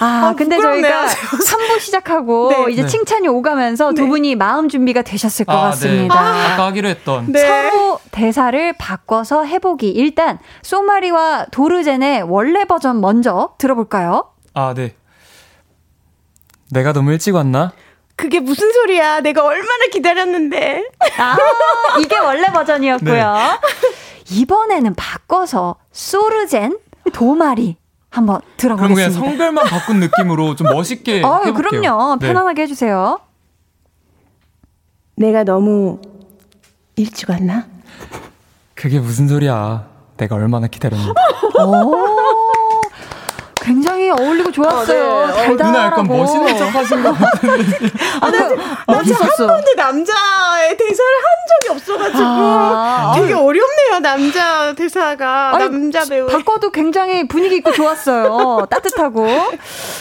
아, 아, 근데 부끄럽네요. 저희가 3부 시작하고 네. 이제 네. 칭찬이 오가면서 두 네. 분이 마음 준비가 되셨을 것 아, 네. 같습니다. 아, 까 하기로 했던. 네. 서로 대사를 바꿔서 해보기. 일단, 소마리와 도르젠의 원래 버전 먼저 들어볼까요? 아, 네. 내가 너무 일찍 왔나? 그게 무슨 소리야? 내가 얼마나 기다렸는데. 아, 이게 원래 버전이었고요. 이번에는 바꿔서 소르젠 도마리 한번 들어보겠습니다. 그럼 그냥 성별만 바꾼 느낌으로 좀 멋있게 어, 해볼게요. 그럼요. 네. 편안하게 해주세요. 내가 너무 일찍 왔나? 그게 무슨 소리야. 내가 얼마나 기다렸는데. 굉장히 어울리고 좋았어요. 어, 네. 달달하고. 누나 약간 멋있는 척 하신 것 같은데. 아, 나, 나 진짜 한 번도 남자의 대사를 한 적이 없어가지고 아, 되게 어렵네요, 남자 대사가. 아니, 남자 배우. 바꿔도 굉장히 분위기 있고 좋았어요. 따뜻하고.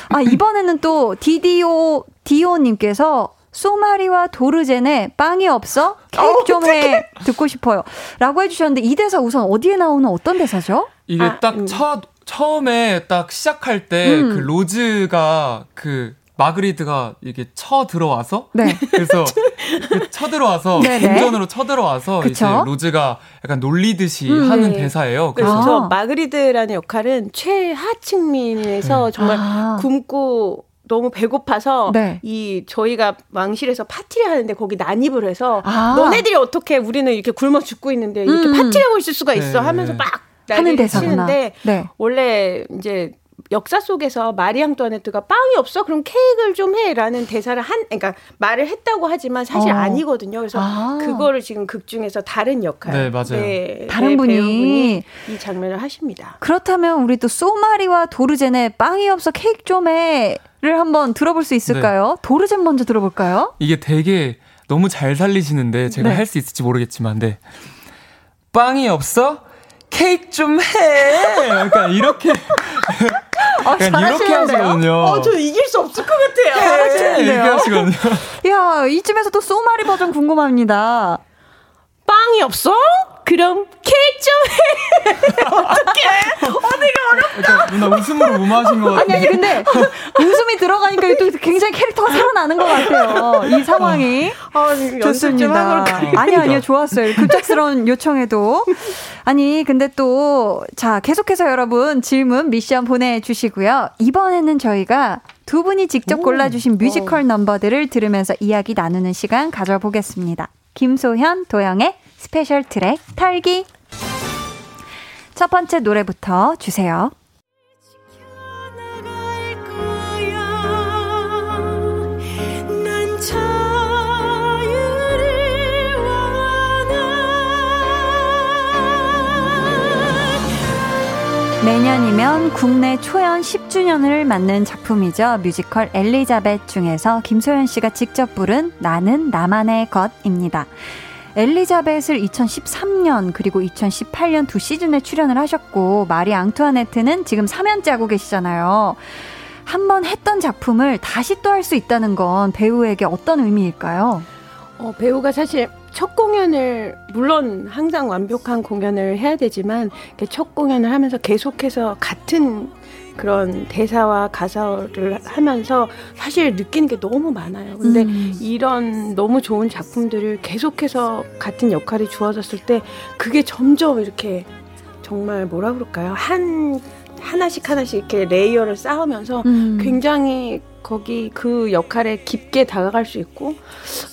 아, 이번에는 또 디디오, 디오님께서 소마리와 도르젠의 빵이 없어? 케이크 좀 해. 듣고 싶어요. 라고 해주셨는데 이 대사 우선 어디에 나오는 어떤 대사죠? 이게 아, 딱첫 음. 처음에 딱 시작할 때그 음. 로즈가 그 마그리드가 이게 쳐 들어와서 네. 그래서 그쳐 들어와서 운전으로 쳐 들어와서 이제 로즈가 약간 놀리듯이 음, 하는 네. 대사예요. 그래서 아. 마그리드라는 역할은 최하층민에서 네. 정말 아. 굶고 너무 배고파서 네. 이 저희가 왕실에서 파티를 하는데 거기 난입을 해서 아. 너네들이 어떻게 우리는 이렇게 굶어 죽고 있는데 이렇게 음. 파티를 하고 있을 수가 있어 네. 하면서 막 하는 대사구나. 치는데 네. 원래 이제 역사 속에서 마리 앙뚜아네트가 빵이 없어 그럼 케이크를 좀 해라는 대사를 한 그러니까 말을 했다고 하지만 사실 어. 아니거든요. 그래서 아. 그거를 지금 극 중에서 다른 역할 네, 맞아요. 네, 다른 네, 분이 이 장면을 하십니다. 그렇다면 우리 또 소마리와 도르젠의 빵이 없어 케이크 좀 해를 한번 들어볼 수 있을까요? 네. 도르젠 먼저 들어볼까요? 이게 되게 너무 잘 살리시는데 제가 네. 할수 있을지 모르겠지만 네. 빵이 없어? 케이크 좀 해. 약간 이렇게. 아, 약간 이렇게 하시거든요. 어, 저 이길 수 없을 것 같아요. 네, 이렇게 하시거든요. 야, 이쯤에서 또 소마리 버전 궁금합니다. 빵이 없어? 그럼 케이크 좀 해. 어떻게? 어, 되게 어렵다. 누나 웃음으로 무마하신 것 같아요. 아니, 아니, 근데 웃음이 들어가니까 또 굉장히 캐릭터가 살아나는 것 같아요. 이 상황이. 아, 좋습니다. 아니, 아니요. 좋았어요. 급작스러운 요청에도. 아니, 근데 또, 자, 계속해서 여러분 질문, 미션 보내주시고요. 이번에는 저희가 두 분이 직접 골라주신 뮤지컬 넘버들을 들으면서 이야기 나누는 시간 가져보겠습니다. 김소현, 도영의 special track 털기. 첫 번째 노래부터 주세요. 내년이면 국내 초연 10주년을 맞는 작품이죠. 뮤지컬 엘리자벳 중에서 김소연 씨가 직접 부른 나는 나만의 것입니다. 엘리자벳을 2013년 그리고 2018년 두 시즌에 출연을 하셨고 마리 앙투아네트는 지금 3년째 하고 계시잖아요. 한번 했던 작품을 다시 또 할 수 있다는 건 배우에게 어떤 의미일까요? 어, 배우가 사실 첫 공연을 물론 항상 완벽한 공연을 해야 되지만 첫 공연을 하면서 계속해서 같은 그런 대사와 가사를 하면서 사실 느끼는 게 너무 많아요. 근데 음. 이런 너무 좋은 작품들을 계속해서 같은 역할이 주어졌을 때 그게 점점 이렇게 정말 뭐라 그럴까요? 한 하나씩 하나씩 이렇게 layer를 쌓으면서 음. 굉장히 거기 그 역할에 깊게 다가갈 수 있고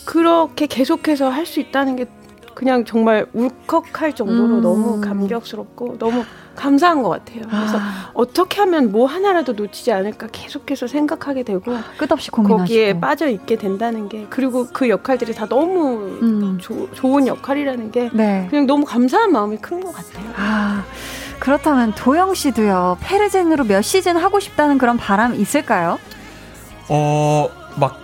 그렇게 계속해서 할 수 있다는 게 그냥 정말 울컥할 정도로 음. 너무 감격스럽고 너무 감사한 것 같아요. 그래서 아. 어떻게 하면 뭐 하나라도 놓치지 않을까 계속해서 생각하게 되고 끝없이 고민하시고 거기에 빠져 있게 된다는 게 그리고 그 역할들이 다 너무 음. 조, 좋은 역할이라는 게 네. 그냥 너무 감사한 마음이 큰 것 같아요. 아. 그렇다면 도영 씨도요 페르젠으로 몇 시즌 하고 싶다는 그런 바람 있을까요? 어, 막,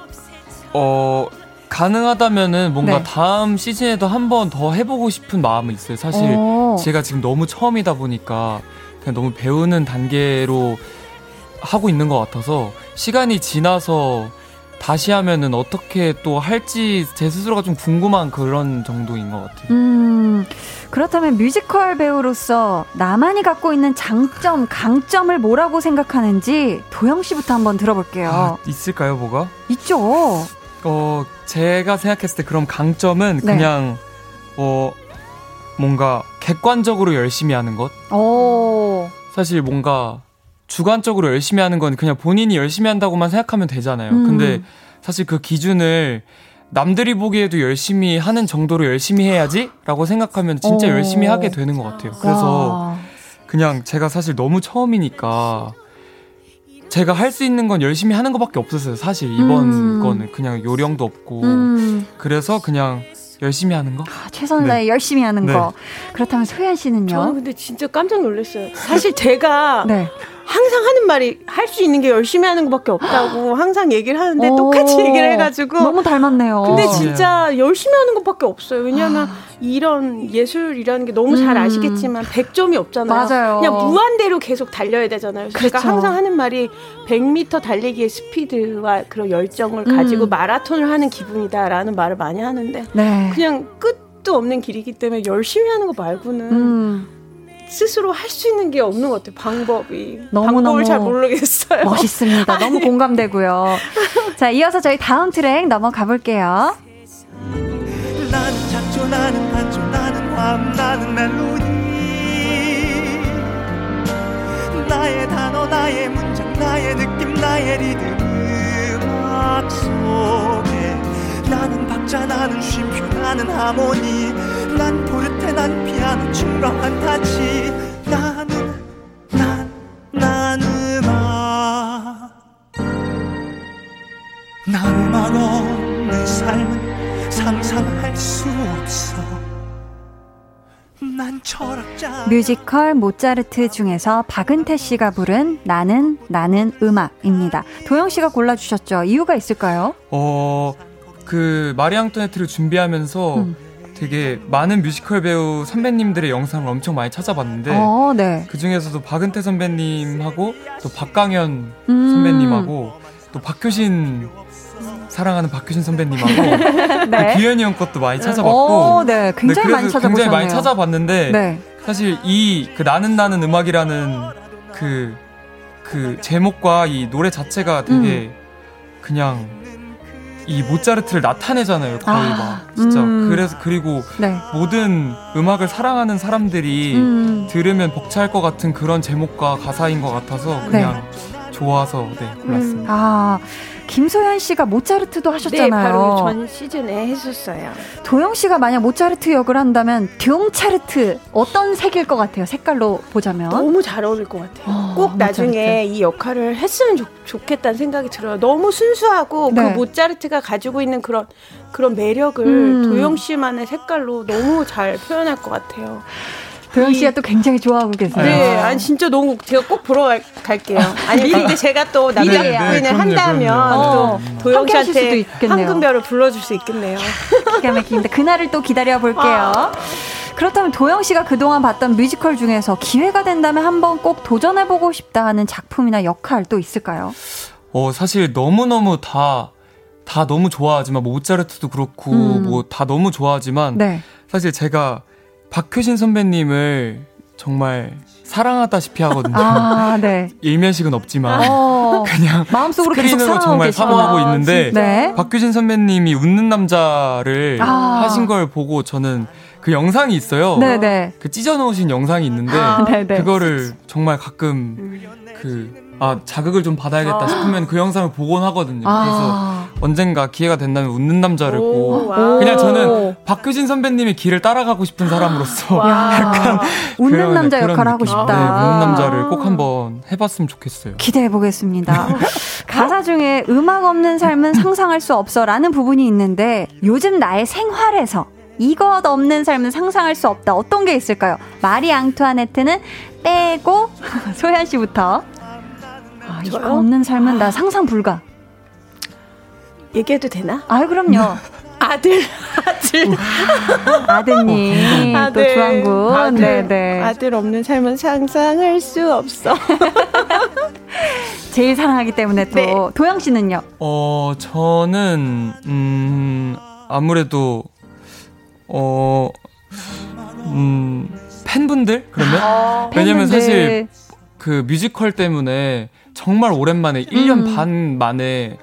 어, 가능하다면은 뭔가 네. 다음 시즌에도 한 번 더 해보고 싶은 마음은 있어요. 사실 오. 제가 지금 너무 처음이다 보니까 그냥 너무 배우는 단계로 하고 있는 것 같아서 시간이 지나서 다시 하면은 어떻게 또 할지 제 스스로가 좀 궁금한 그런 정도인 것 같아요. 음, 그렇다면 뮤지컬 배우로서 나만이 갖고 있는 장점, 강점을 뭐라고 생각하는지 도영 씨부터 한번 들어볼게요. 아, 있을까요, 뭐가? 있죠. 어, 제가 생각했을 때 그런 강점은 네. 그냥 어 뭔가 객관적으로 열심히 하는 것. 오. 사실 뭔가 주관적으로 열심히 하는 건 그냥 본인이 열심히 한다고만 생각하면 되잖아요. 음. 근데 사실 그 기준을 남들이 보기에도 열심히 하는 정도로 열심히 해야지라고 생각하면 진짜 오. 열심히 하게 되는 것 같아요. 그래서 와. 그냥 제가 사실 너무 처음이니까 제가 할 수 있는 건 열심히 하는 것밖에 없었어요. 사실 이번 음. 거는 그냥 요령도 없고 음. 그래서 그냥 열심히 하는 거? 아, 최선을 다해 네. 열심히 하는 네. 거. 그렇다면 소연 씨는요? 저는 근데 진짜 깜짝 놀랐어요. 사실 제가 네. 항상 하는 말이 할 수 있는 게 열심히 하는 것밖에 없다고 항상 얘기를 하는데 똑같이 얘기를 해가지고 너무 닮았네요. 근데 진짜 열심히 하는 것밖에 없어요. 왜냐하면 아. 이런 예술이라는 게 너무 잘 음. 아시겠지만 100점이 없잖아요. 맞아요. 그냥 무한대로 계속 달려야 되잖아요. 그렇죠. 제가 항상 하는 말이 100m 달리기의 스피드와 그런 열정을 음. 가지고 마라톤을 하는 기분이다라는 말을 많이 하는데 네. 그냥 끝도 없는 길이기 때문에 열심히 하는 거 말고는 음. 스스로 할 수 있는 게 없는 것 같아요. 방법이. 너무, 방법을 너무 잘 모르겠어요. 멋있습니다. 너무 공감되고요. 자, 이어서 저희 다음 트랙 넘어가 볼게요. 나는 작조, 나는 반조, 나는 화음, 나는 멜로디. 나의 단어, 나의 문장, 나의 느낌, 나의 리듬. 음악 속에 나는 박자, 나는 쉼표, 나는 하모니. 난포 난 피아노 춤과 판타지 나는 난, 난 음악 난 음악 없는 삶은 상상할 수 없어 뮤지컬 모차르트 중에서 박은태 씨가 부른 나는 나는 음악입니다. 도영 씨가 골라주셨죠. 이유가 있을까요? 어, 그 마리 앙토네트를 준비하면서 음. 되게 많은 뮤지컬 배우 선배님들의 영상을 엄청 많이 찾아봤는데 어, 네. 그 중에서도 박은태 선배님하고 또 박강현 음. 선배님하고 또 박효신 사랑하는 박효신 선배님하고 네. 규현이 형 것도 많이 찾아봤고 오, 네, 굉장히 네, 많이 찾아보셨네요. 굉장히 많이 찾아봤는데 네. 사실 이 그 나는 나는 음악이라는 그, 그 제목과 이 노래 자체가 되게 음. 그냥 이 모차르트를 나타내잖아요. 거의 아, 막 진짜 음. 그래서 그리고 네. 모든 음악을 사랑하는 사람들이 음. 들으면 벅찰 것 같은 그런 제목과 가사인 것 같아서 그냥 네. 좋아서 네 골랐습니다. 음. 아 김소연 씨가 모차르트도 하셨잖아요. 네, 바로 전 시즌에 했었어요. 도영 씨가 만약 모차르트 역을 한다면 듀옹차르트 어떤 색일 것 같아요? 색깔로 보자면 너무 잘 어울릴 것 같아요. 어, 꼭 나중에 이 역할을 했으면 좋, 좋겠다는 생각이 들어요. 너무 순수하고 그 네. 그 모차르트가 가지고 있는 그런 그런 매력을 음. 도영 씨만의 색깔로 너무 잘 표현할 것 같아요. 도영 씨가 또 굉장히 좋아하고 계세요. 네, 아니 진짜 너무 제가 꼭 보러 갈, 갈게요. 아니 근데 제가 또 남자 부인을 네, 네, 한다면 또 어, 도영 씨한테 황금별을 불러줄 수 있겠네요. 기가 막힙니다. 그날을 또 기다려 볼게요. 아. 그렇다면 도영 씨가 그동안 봤던 뮤지컬 중에서 기회가 된다면 한번 꼭 도전해보고 싶다 하는 작품이나 역할 또 있을까요? 어, 사실 너무 너무 다, 다 너무 좋아하지만, 뭐 모차르트도 그렇고, 음. 뭐다 너무 좋아하지만, 네. 사실 제가 박효신 선배님을 정말 사랑하다시피 하거든요. 아, 네. 일면식은 없지만 어, 그냥 마음속으로 스크린으로 정말 사모하고 있는데 네. 박효신 선배님이 웃는 남자를 아. 하신 걸 보고 저는 그 영상이 있어요. 네네. 네. 그 찢어놓으신 영상이 있는데 아, 네, 네. 그거를 정말 가끔 그 아, 자극을 좀 받아야겠다 아. 싶으면 그 영상을 보곤 하거든요. 아. 그래서 언젠가 기회가 된다면 웃는 남자를 꼭 그냥 저는 박효진 선배님의 길을 따라가고 싶은 사람으로서 약간 웃는 그런, 남자 역할을 하고 싶다. 네, 웃는 남자를 꼭 한번 해봤으면 좋겠어요. 기대해 보겠습니다. 가사 중에 음악 없는 삶은 상상할 수 없어라는 부분이 있는데 요즘 나의 생활에서 이것 없는 삶은 상상할 수 없다. 어떤 게 있을까요? 마리 앙투아네트는 빼고 소연 씨부터. 아, 이거 없는 삶은 나 상상 불가. 얘기해도 되나? 아, 그럼요. 아들, 아들. 아드님, 아들, 또 주한군. 아들, 네 네. 아들 없는 삶은 상상할 수 없어. 제일 사랑하기 때문에 또. 네. 도영 씨는요? 어, 저는, 음, 아무래도, 어, 음, 팬분들? 그러면? 아, 왜냐면 팬분들. 사실 그 뮤지컬 때문에 정말 오랜만에 1년 음. 반 만에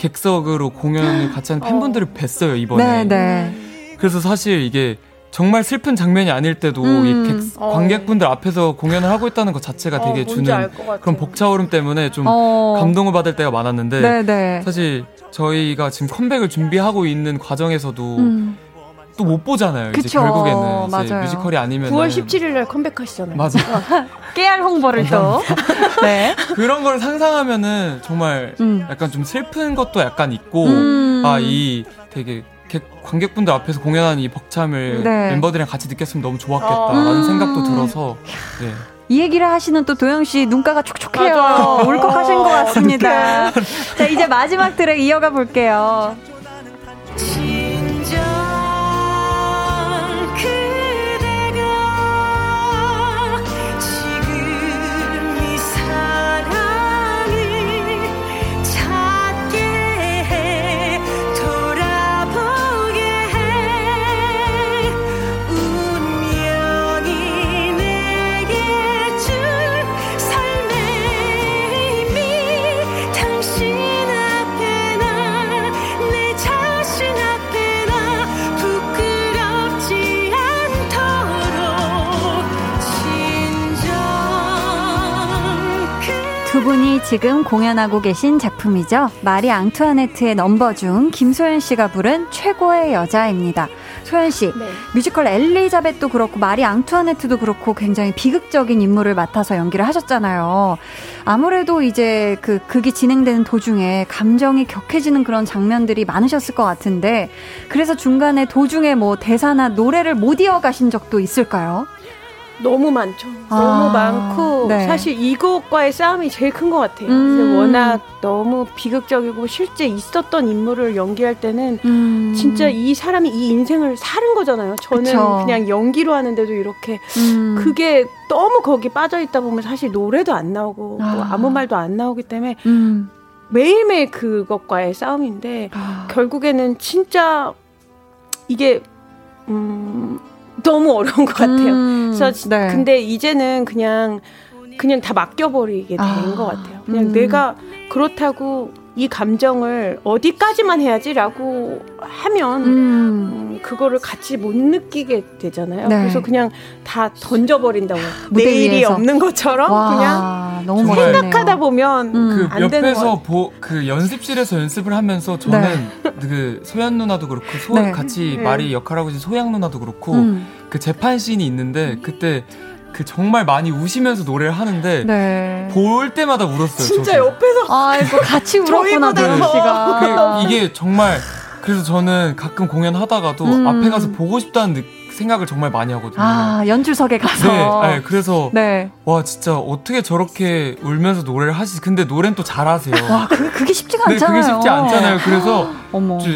객석으로 공연을 같이 하는 팬분들을 어. 뵀어요, 이번에. 네, 네. 그래서 사실 이게 정말 슬픈 장면이 아닐 때도 음. 이 객, 어. 관객분들 앞에서 공연을 하고 있다는 것 자체가 어, 되게 주는 그런 벅차오름 때문에 좀 어. 감동을 받을 때가 많았는데 네네. 네. 사실 저희가 지금 컴백을 준비하고 있는 과정에서도 음. 또 못 보잖아요. 그쵸. 이제 결국에는 이제 맞아요. 뮤지컬이 아니면 9월 17일 날 컴백하시잖아요. 맞아. 깨알 홍보를 또. 네. 그런 걸 상상하면은 정말 음. 약간 좀 슬픈 것도 약간 있고 음. 아이 되게 관객분들 앞에서 공연하는 이 벅참을 네. 멤버들이랑 같이 느꼈으면 너무 좋았겠다라는 음. 생각도 들어서 네. 이 얘기를 하시는 또 도영 씨 눈가가 촉촉해요. 울컥하신 것 같습니다. 자, 이제 마지막 트랙 이어가 볼게요. 두 분이 지금 공연하고 계신 작품이죠. 마리 앙투아네트의 넘버 중 김소현 씨가 부른 최고의 여자입니다. 소현 씨, 네. 뮤지컬 엘리자벳도 그렇고 마리 앙투아네트도 그렇고 굉장히 비극적인 인물을 맡아서 연기를 하셨잖아요. 아무래도 이제 그 극이 진행되는 도중에 감정이 격해지는 그런 장면들이 많으셨을 것 같은데 그래서 중간에 도중에 뭐 대사나 노래를 못 이어가신 적도 있을까요? 너무 많죠. 아, 너무 많고 네. 사실 이곡과의 싸움이 제일 큰 것 같아요. 음. 워낙 너무 비극적이고 실제 있었던 인물을 연기할 때는 음. 진짜 이 사람이 이 인생을 사는 거잖아요. 저는 그쵸. 그냥 연기로 하는데도 이렇게 음. 그게 너무 거기 빠져 있다 보면 사실 노래도 안 나오고 뭐 아. 뭐 아무 말도 안 나오기 때문에 음. 매일매일 그것과의 싸움인데 아. 결국에는 진짜 이게 음 너무 어려운 것 같아요. 음, 그래서 네. 근데 이제는 그냥 그냥 다 맡겨버리게 된것 아, 같아요. 그냥 음. 내가 그렇다고 이 감정을 어디까지만 해야지라고 하면 음. 음, 그거를 같이 못 느끼게 되잖아요. 네. 그래서 그냥 다 던져버린다고 내일이 위에서. 없는 것처럼 와, 그냥 너무 생각하다 보면 음. 그 옆에서 보, 그 연습실에서 연습을 하면서 저는 네. 그 소연 누나도 그렇고 소, 네. 같이 네. 말이 역할하고 있는 소양 누나도 그렇고 음. 그 재판 씬이 있는데 그때 그 정말 많이 우시면서 노래를 하는데 네. 볼 때마다 울었어요. 진짜 저도. 옆에서 아이고 같이 울었구나 도현 씨가. 그, 이게 정말 그래서 저는 가끔 공연하다가도 음. 앞에 가서 보고 싶다는 느, 생각을 정말 많이 하거든요. 아 연출석에 가서. 네, 네 그래서 네. 와 진짜 어떻게 저렇게 울면서 노래를 하시지? 근데 노래는 또 잘하세요. 와 그, 그게 쉽지가 않잖아요. 네, 그게 쉽지 않잖아요. 그래서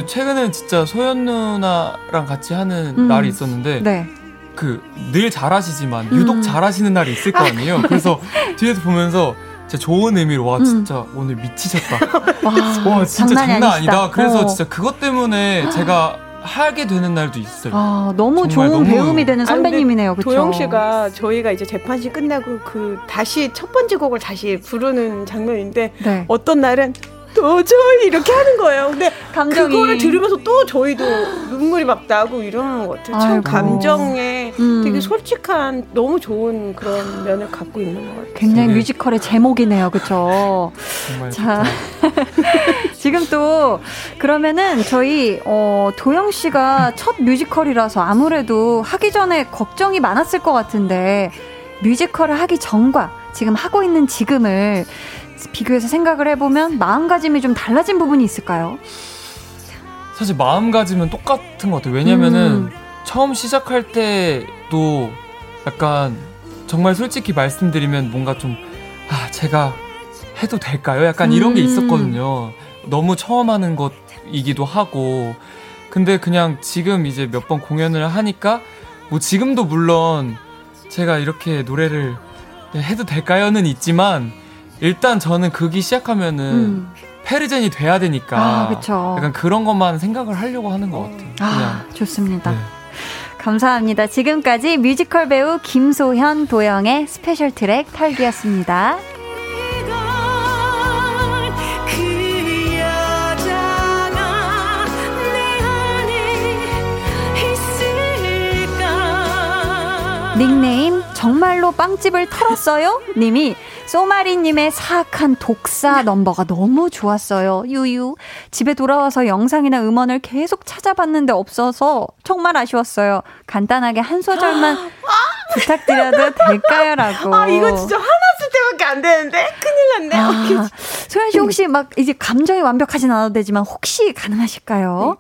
최근에 진짜 소연 누나랑 같이 하는 음. 날이 있었는데. 네. 그 늘 잘하시지만 유독 음. 잘하시는 날이 있을 거 아니에요. 그래서 뒤에서 보면서 진짜 좋은 의미로 와 음. 진짜 음. 오늘 미치셨다. 와, 와 진짜 장난 아니다. 그래서 어. 진짜 그것 때문에 제가 하게 되는 날도 있어요. 아, 너무 좋은 너무... 배움이 되는 선배님이네요. 그쵸? 도영 씨가 저희가 이제 재판시 끝나고 그 다시 첫 번째 곡을 다시 부르는 장면인데 네. 어떤 날은 도저히 이렇게 하는 거예요. 근데 감정이... 그거를 들으면서 또 저희도 눈물이 막 나고 이러는 것 같아요. 참 아이고. 감정에 음. 되게 솔직한 너무 좋은 그런 면을 갖고 있는 것 같아요. 굉장히 네. 뮤지컬의 제목이네요. 그렇죠? 자, 지금 또 그러면은 저희 어, 도영 씨가 첫 뮤지컬이라서 아무래도 하기 전에 걱정이 많았을 것 같은데 뮤지컬을 하기 전과 지금 하고 있는 지금을 비교해서 생각을 해보면 마음가짐이 좀 달라진 부분이 있을까요? 사실 마음가짐은 똑같은 것 같아요. 왜냐면은 음. 처음 시작할 때도 약간 정말 솔직히 말씀드리면 뭔가 좀, 아, 제가 해도 될까요? 약간 이런 음. 게 있었거든요. 너무 처음 하는 것이기도 하고. 근데 그냥 지금 이제 몇 번 공연을 하니까 뭐 지금도 물론 제가 이렇게 노래를 해도 될까요는 있지만 일단 저는 그기 시작하면은 음. 페르젠이 돼야 되니까 아, 그쵸. 약간 그런 것만 생각을 하려고 하는 것 같아요. 아, 좋습니다. 네. 감사합니다. 지금까지 뮤지컬 배우 김소현 도영의 special track 털기였습니다. 닉네임 정말로 빵집을 털었어요? 님이 소마리님의 사악한 독사 넘버가 너무 좋았어요. 유유. 집에 돌아와서 영상이나 음원을 계속 찾아봤는데 없어서 정말 아쉬웠어요. 간단하게 한 소절만 부탁드려도 될까요? 라고. 아, 이거 진짜 화났을 때밖에 안 되는데? 큰일 났네. 아, 소연 씨 혹시 막 이제 감정이 완벽하진 않아도 되지만 혹시 가능하실까요?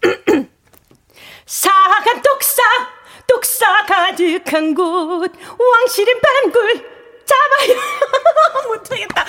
사악한 독사, 독사 가득한 곳, 왕실인 반굴, 잡아요. 못하겠다.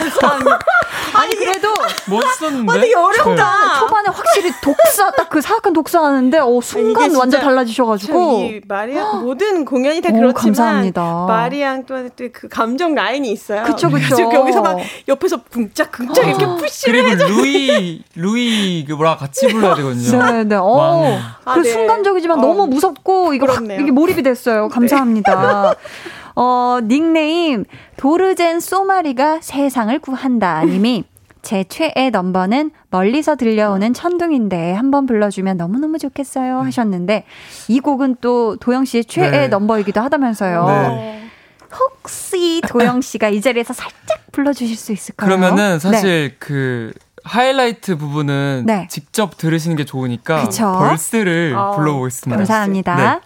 아니 그래도 멋있었는데. 아, 되게 어렵다. 초반에 확실히 독사 딱 그 사악한 독사 하는데 어 순간 완전 달라지셔가지고. 마리아 모든 공연이 다 그렇지만 감사합니다. 마리앙 또한 또그 감정 라인이 있어요. 그쵸 그쵸. 여기서 막 옆에서 쿵짝 쿵짝 이렇게 아. 푸시를 그리고 루이 루이 그 뭐라 같이 불러야 되거든요. 네네. 어. 아, 그 네. 순간적이지만 어. 너무 무섭고 이거 확, 이게 몰입이 됐어요. 감사합니다. 네. 어, 닉네임 도르젠 소마리가 세상을 구한다 님이 제 최애 넘버는 멀리서 들려오는 천둥인데 한번 불러주면 너무너무 좋겠어요 하셨는데 이 곡은 또 도영 씨의 최애 네. 넘버이기도 하다면서요. 네. 혹시 도영 씨가 이 자리에서 살짝 불러주실 수 있을까요? 그러면은 사실 네. 그 하이라이트 부분은 네. 직접 들으시는 게 좋으니까 그쵸? 벌스를 어. 불러보겠습니다. 감사합니다.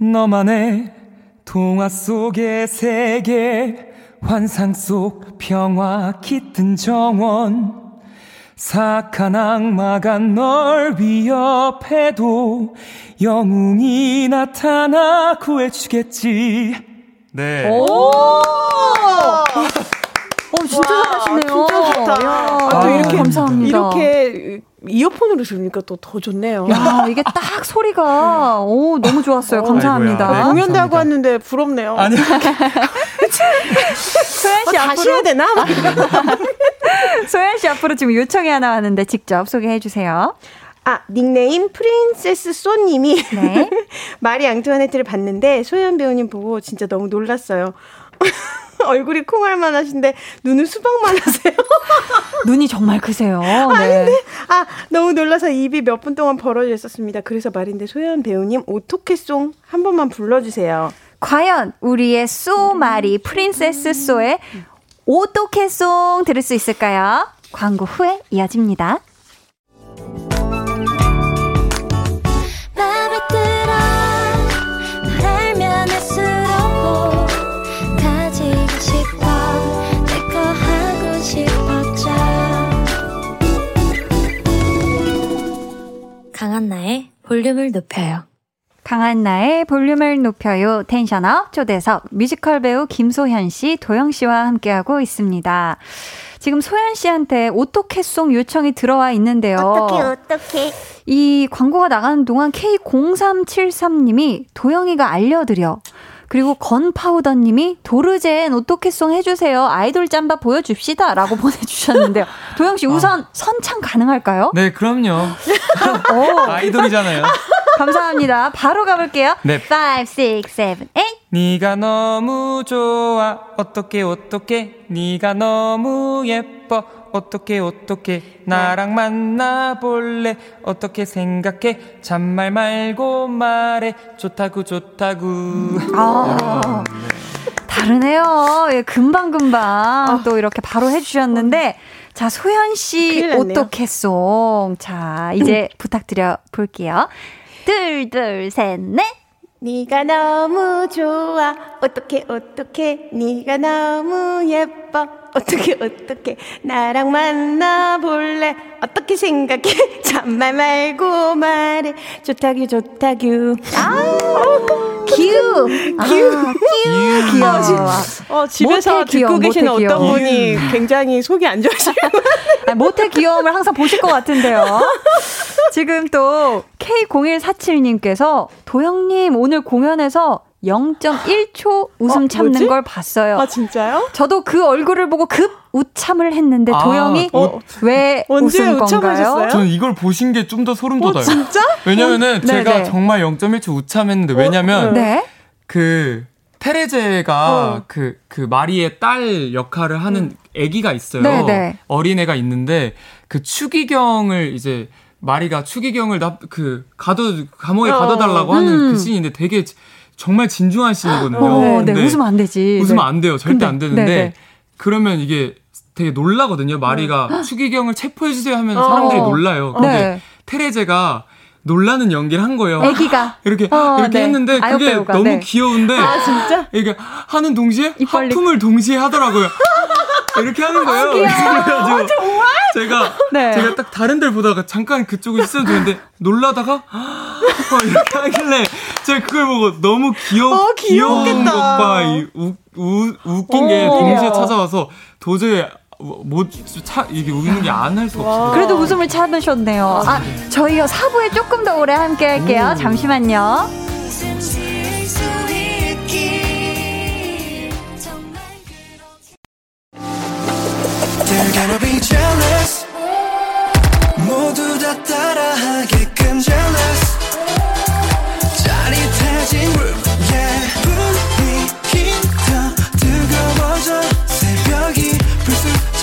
네. 너만의 동화 속의 세계 환상 속 평화 깃든 정원 사악한 악마가 널 위협해도 영웅이 나타나 구해주겠지 네. 오! 어, 진짜 잘하시네요. 진짜 좋다. 야, 아, 또 이렇게 감사합니다. 이렇게 이어폰으로 들으니까 또 더 좋네요. 야, 이게 딱 소리가 오 너무 좋았어요. 어, 감사합니다. 네, 공연도 하고 왔는데 부럽네요. 아니. 소연 씨 어, 다시 해야 되나? 소연 씨 앞으로 지금 요청이 하나 왔는데 직접 소개해 주세요. 아, 닉네임 프린세스 쏘님이 네. 마리 앙투아네트를 봤는데 소연 배우님 보고 진짜 너무 놀랐어요. 얼굴이 콩알만 하신데 눈은 수박만 하세요. 눈이 정말 크세요. 네. 아닌데 아 너무 놀라서 입이 몇 분 동안 벌어져 있었습니다. 그래서 말인데 소연 배우님 오토케송 한 번만 불러주세요. 과연 우리의 소마리 프린세스 소의 오토케송 들을 수 있을까요? 광고 후에 이어집니다. 강한나의 볼륨을 높여요. 강한나의 볼륨을 높여요. tension up 초대석 뮤지컬 배우 김소현 씨, 도영 씨와 함께하고 있습니다. 지금 소현 씨한테 오또케송 요청이 들어와 있는데요. 어떻게 어떻게? 이 광고가 나가는 동안 K0373님이 도영이가 알려드려. 그리고 건파우더님이 도르젠 오또케송 해주세요. 아이돌 짬바 보여줍시다. 라고 보내주셨는데요. 도영씨 우선 아. 선창 가능할까요? 네, 그럼요. 오. 아이돌이잖아요. 감사합니다. 바로 가볼게요. 네. 5, 6, 7, 8. 네가 너무 좋아. 어떻게 어떻게 네가 너무 예뻐. 어떻게 어떻게 나랑 만나볼래? 어떻게 생각해? 잔말 말고 말해. 좋다구 좋다구 아, 다르네요. 예, 금방금방 아. 또 이렇게 바로 해주셨는데 자 소연 씨 어떻게송? 자 이제 부탁드려 볼게요. 둘 둘 셋 넷. 네가 너무 좋아. 어떻게 어떻게. 네가 너무 예뻐 어떻게 어떻게 나랑 만나볼래? 어떻게 생각해? 잔말 말고 말해. 좋다규 좋다규. 아우. 아, 큐 귀여워. 어, 집에서 듣고 계시는 어떤 분이 굉장히 속이 안 좋으시고 모태 귀여움을 항상 보실 것 같은데요. 지금 또 K0147님께서 도영님 오늘 공연에서 0.1초 웃음 어, 참는 걸 봤어요. 아, 진짜요? 저도 그 얼굴을 보고 급 웃참을 했는데 아, 도영이 어, 왜 웃은 건가요? 저는 이걸 보신 게 좀 더 소름 돋아요. 어, 진짜? 왜냐면은 어, 제가. 정말 0.1초 웃참했는데 왜냐면 어, 네? 그 테레제가 그그 어. 그 마리의 딸 역할을 하는 음. 아기가 있어요. 네네. 어린애가 있는데 그 추기경을 이제 마리가 추기경을 나, 그 가둬 감옥에 어. 가둬달라고 하는 그 음. 그 씬인데 되게 정말 진중한 씬이거든요. 어, 네, 웃으면 안 되지. 웃으면 네. 안 돼요. 절대 근데, 안 되는데 네네. 네. 그러면 이게 되게 놀라거든요. 마리가 어. 추기경을 체포해 주세요 하면 사람들이 어. 놀라요. 근데 네. 테레제가 놀라는 연기를 한 거예요. 애기가 이렇게 어, 이렇게 네. 했는데 그게 배우가, 너무 네. 귀여운데 아 진짜 이게 하는 동시에 하품을 동시에 하더라고요. 이렇게 하는 거예요. 아, 그래가지고 아, 정말? 제가 네. 제가 딱 다른 데를 보다가 잠깐 그쪽을 있어도 되는데 놀라다가 어, 이렇게 하길래 제가 그걸 보고 너무 귀여 어, 귀여운 우, 웃긴 게 동시에 찾아와서 도저히 뭐, 차, 이게 웃는 게 안 할 수가 없어요. 그래도 웃음을 참으셨네요. 아, 저희가 사부에 조금 더 오래 함께 할게요. 오. 잠시만요. 모두 다 따라하게끔 jealous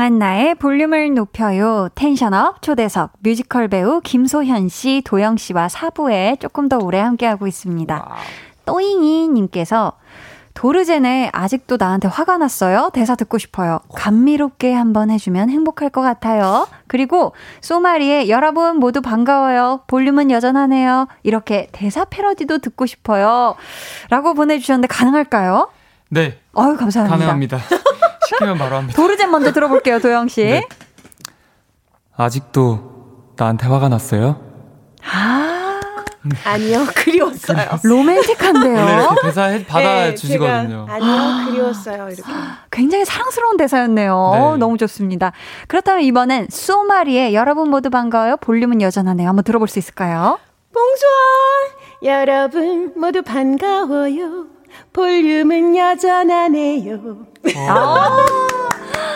강한나의 볼륨을 높여요. 텐션업 초대석 뮤지컬 배우 김소현 씨, 도영 씨와 사부에 조금 더 오래 함께하고 있습니다. 또잉이 님께서 도르제네 아직도 나한테 화가 났어요. 대사 듣고 싶어요. 감미롭게 한번 해주면 행복할 것 같아요. 그리고 소마리의 여러분 모두 반가워요. 볼륨은 여전하네요. 이렇게 대사 패러디도 듣고 싶어요. 라고 보내주셨는데 가능할까요? 네. 아유 감사합니다. 가능합니다. 시키면 바로 합니다. 도르젠 먼저 들어볼게요, 도영 씨. 네. 아직도 나한테 화가 났어요? 아. 아니요, 그리웠어요. 로맨틱한데요. 원래 이렇게 대사 받아 주시거든요. 네, 아니요, 그리웠어요. 이렇게. 굉장히 사랑스러운 대사였네요. 네. 너무 좋습니다. 그렇다면 이번엔 소마리의 여러분 모두 반가워요. 볼륨은 여전하네요. 한번 들어볼 수 있을까요? 봉수원 여러분 모두 반가워요. 볼륨은 여전하네요. 아~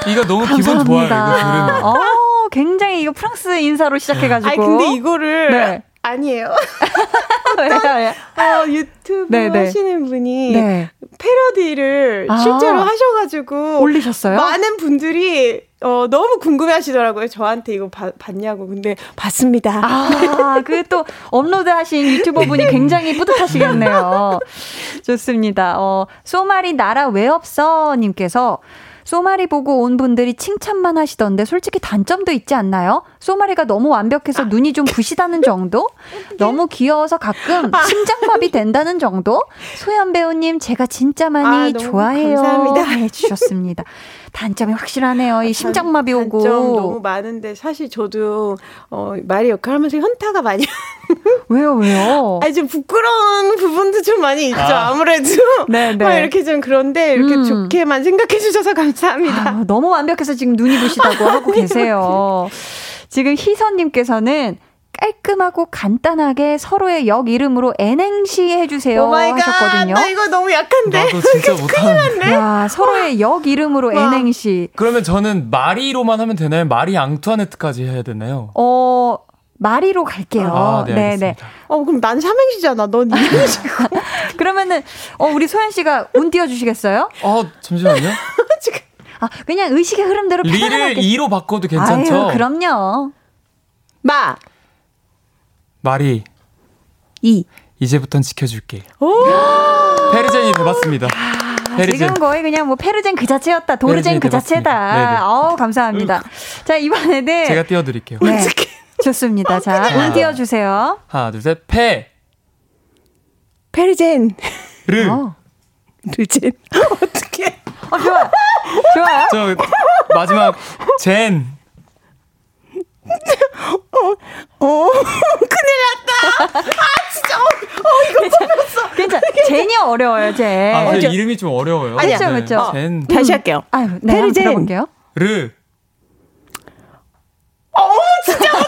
이거 너무 감사합니다. 기분 좋아요. 이거 들으면. 어, 굉장히 이거 프랑스 인사로 시작해가지고. 아니 근데 이거를 네. 아니에요. 어떤 어, 유튜브 네네. 네. 하시는 분이 네. 패러디를 아~ 실제로 하셔가지고 올리셨어요? 많은 분들이 어, 너무 궁금해 하시더라고요. 저한테 이거 바, 봤냐고. 근데 봤습니다. 아, 그 또 업로드 하신 유튜버 분이 굉장히 뿌듯하시겠네요. 좋습니다. 어, 소말이 나라 왜 없어? 님께서 소마리 보고 온 분들이 칭찬만 하시던데 솔직히 단점도 있지 않나요? 소마리가 너무 완벽해서 아. 눈이 좀 부시다는 정도? 너무 귀여워서 가끔 아. 심장마비 된다는 정도? 소연 배우님 제가 진짜 많이 아, 좋아해요. 감사합니다. 해주셨습니다. 단점이 확실하네요. 이 심장마비 오고. 단점 너무 많은데 사실 저도 어, 말이 역할 하면서 현타가 많이. 왜요, 왜요? 아니 좀 부끄러운 부분도 좀 많이 있죠. 아. 무래도 네, 네. 이렇게 좀 그런데 이렇게 음. 좋게만 생각해 주셔서 감사합니다. 아, 너무 완벽해서 지금 눈이 부시다고 하고 계세요. 지금 희선님께서는 깔끔하고 간단하게 서로의 역 이름으로 N행시 해주세요 하셨거든요. 나 이거 너무 약한데. 나도 진짜 못하는데. 야 서로의 역 이름으로 와. N행시. 그러면 저는 마리로만 하면 되나요? 마리 앙투아네트까지 해야 되나요? 어. 마리로 갈게요. 아, 네, 네네. 네. 어, 그럼 난 삼행시잖아. 넌 이행시고. 그러면은, 어, 우리 소연 씨가 운 띄워 주시겠어요? 어, 잠시만요. 지금. 아, 그냥 의식의 흐름대로 리를 2로 바꿔도 괜찮죠? 아유, 그럼요. 마. 말이 이 이제부턴 지켜줄게. 페르젠이 돼봤습니다. 페르젠. 지금 거의 그냥 뭐 페르젠 그 자체였다. 도르젠 그 자체다. 어 감사합니다. 자 이번에는 제가 띄워 드릴게요. 네. 좋습니다. 자, 운 띄워 주세요. 하나, 둘, 셋, 페. 페르젠. 르. 어. 르젠. 어떻게? 어, 좋아. 좋아요. 저, 마지막, 젠. 어, 어, 큰일 났다. 아, 진짜. 어, 어 이거 뽑혔어. 괜찮아. 젠이 어려워요, 젠. 아, 제 이름이 좀 어려워요. 아니야. 그렇죠, 그렇죠. 어, 젠. 다시 할게요. 아유, 네, 페르젠. 들어볼게요. 르. 어, 진짜 너무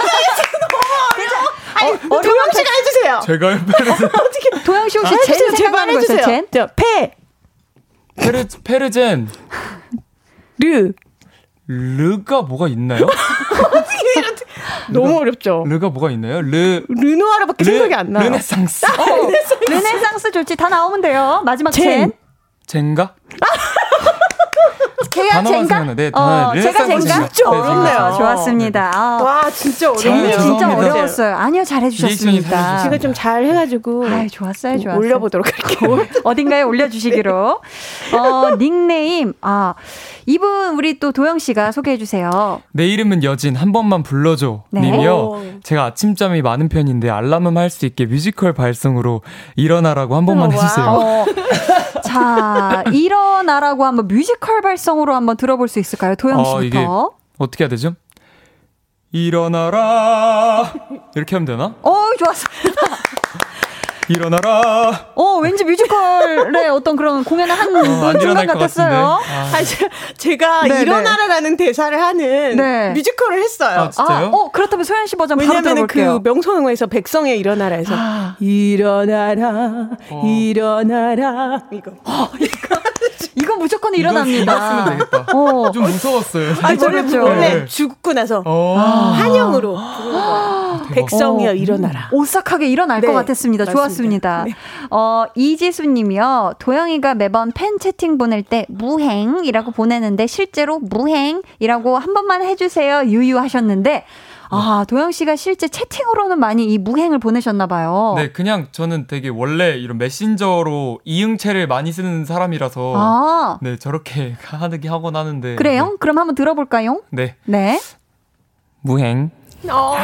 어려워. 아니, 어, 도영 씨가 해주세요. 제가요, 페르젠. 어떻게, 도영 씨 혹시 아, 젠 제발 해주세요. 젠? 저, 페. 페르, 페르젠. 르. 르가 뭐가 있나요? 너무 어렵죠. 르가 뭐가 있나요? 르 르누아르밖에 르, 생각이 안 나요. 르네상스. 어, 르네상스 좋지. 다 나오면 돼요. 마지막 젠. 젠가? 제가 젠가? 네, 어, 제가 젠가? 진짜 어렵네요. 좋았습니다. 아. 와, 진짜 어렵네요. 진짜 어려웠어요. 아니요, 잘해주셨습니다. 제가 좀 잘 해가지고. 아 좋았어요, 좋았어요. 올려보도록 할게요. 어딘가에 올려주시기로. 어, 닉네임, 아, 이분 우리 또 도영 씨가 소개해 주세요. 내 이름은 여진 한 번만 불러줘 네. 님이요. 제가 아침잠이 많은 편인데 알람음 할 수 있게 뮤지컬 발성으로 일어나라고 한 번만 어, 해주세요. 어. 자 일어나라고 한번 뮤지컬 발성으로 한번 들어볼 수 있을까요, 도영 씨부터? 어, 어떻게 해야 되죠? 일어나라 이렇게 하면 되나? 어 좋았어. 일어나라. 어, 왠지 뮤지컬의 어떤 그런 공연을 한 어, 중간 같았어요. 아. 아니, 제가 네네. 일어나라라는 대사를 하는 네. 뮤지컬을 했어요. 아, 진짜요? 아, 어, 그렇다면 소현 씨 버전 바로 들어볼게요. 그 명성황후에서 백성의 일어나라에서 아. 일어나라, 어. 일어나라 이거. 어, 이거. 이거 무조건 일어납니다. 어. 좀 무서웠어요. 아니, 원래, 그렇죠. 원래 네. 죽고 나서 어. 한영으로 백성이여 일어나라. 오싹하게 일어날 네, 것 같았습니다. 맞습니다. 좋았습니다. 네. 어, 이지수 님이요. 도영이가 매번 팬 채팅 보낼 때 무행이라고 보내는데 실제로 무행이라고 한 번만 해주세요. 유유하셨는데 아, 도영 씨가 실제 채팅으로는 많이 이 무행을 보내셨나 봐요. 네, 그냥 저는 되게 원래 이런 메신저로 이응체를 많이 쓰는 사람이라서 아. 네, 저렇게 하게 하곤 하는데. 그래요? 네. 그럼 한번 들어볼까요? 네. 네. 무행. 어.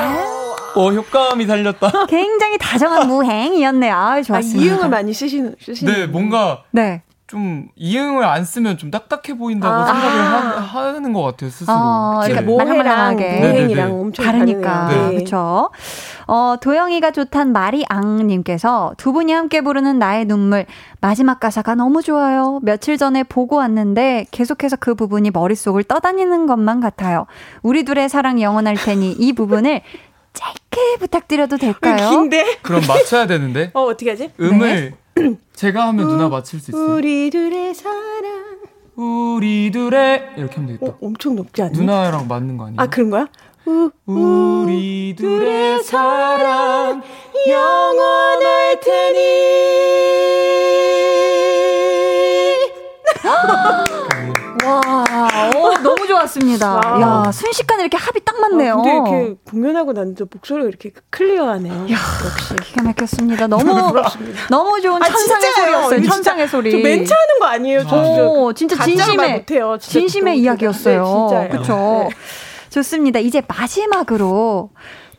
어, 효과음이 살렸다. 굉장히 다정한 무행이었네요. 아, 좋았습니다. 아, 이응을 많이 쓰시는, 쓰시는. 네, 뭔가. 네. 좀 이응을 안 쓰면 좀 딱딱해 보인다고 아. 생각을 하, 는것 같아요 스스로. 어, 그러니까 모해랑 모행이랑 엄청 다르니까. 네. 그렇죠. 어, 도영이가 좋단 마리앙님께서 두 분이 함께 부르는 나의 눈물 마지막 가사가 너무 좋아요. 며칠 전에 보고 왔는데 계속해서 그 부분이 머릿속을 떠다니는 것만 같아요. 우리 둘의 사랑 영원할 테니 이 부분을 짧게 부탁드려도 될까요? 긴데? 그럼 맞춰야 되는데. 어 어떻게 하지? 음을 네. 제가 하면 누나 맞힐 수 있어요. 우리들의 사랑. 우리들의 이렇게 하면 되겠다. 어, 엄청 높지 않니? 누나랑 맞는 거 아니에요? 아 그런 거야? 우, 우리들의 사랑 영원할 테니. 와, 어, 너무 좋았습니다. 와. 야, 순식간에 이렇게 합이 딱 맞네요. 아, 근데 이렇게 공연하고 난도 목소리가 이렇게 클리어하네요. 야, 역시 기가 막혔습니다. 너무 너무 좋은 아, 천상의 소리였어요. 천상의 소리. 멘트하는 거 아니에요? 저, 저, 진짜 진심의 못해요. 진짜 진심의 이야기였어요. 네, 그렇죠. 네. 좋습니다. 이제 마지막으로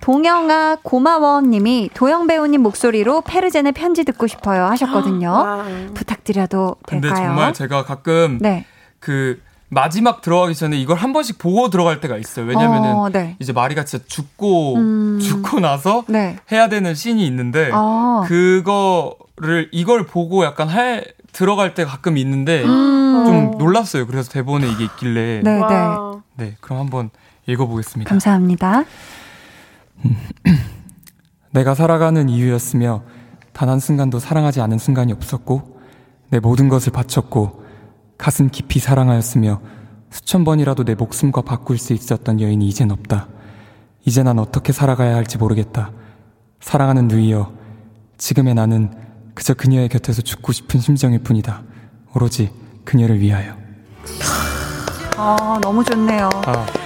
동영아 고마워 님이 도영 배우님 목소리로 페르젠의 편지 듣고 싶어요 하셨거든요. 와. 부탁드려도 될까요? 근데 정말 제가 가끔 네. 그 마지막 들어가기 전에 이걸 한 번씩 보고 들어갈 때가 있어요. 왜냐면은 어, 네. 이제 마리가 진짜 죽고 음. 죽고 나서 네. 해야 되는 씬이 있는데 어. 그거를 이걸 보고 약간 할 들어갈 때 가끔 있는데 음. 좀 놀랐어요. 그래서 대본에 이게 있길래 네, 네. 네, 그럼 한번 읽어보겠습니다. 감사합니다. 내가 살아가는 이유였으며 단 한 순간도 사랑하지 않은 순간이 없었고 내 모든 것을 바쳤고 가슴 깊이 사랑하였으며 수천 번이라도 내 목숨과 바꿀 수 있었던 여인이 이젠 없다. 이제 난 어떻게 살아가야 할지 모르겠다. 사랑하는 누이여, 지금의 나는 그저 그녀의 곁에서 죽고 싶은 심정일 뿐이다. 오로지 그녀를 위하여. 아, 너무 좋네요. 아.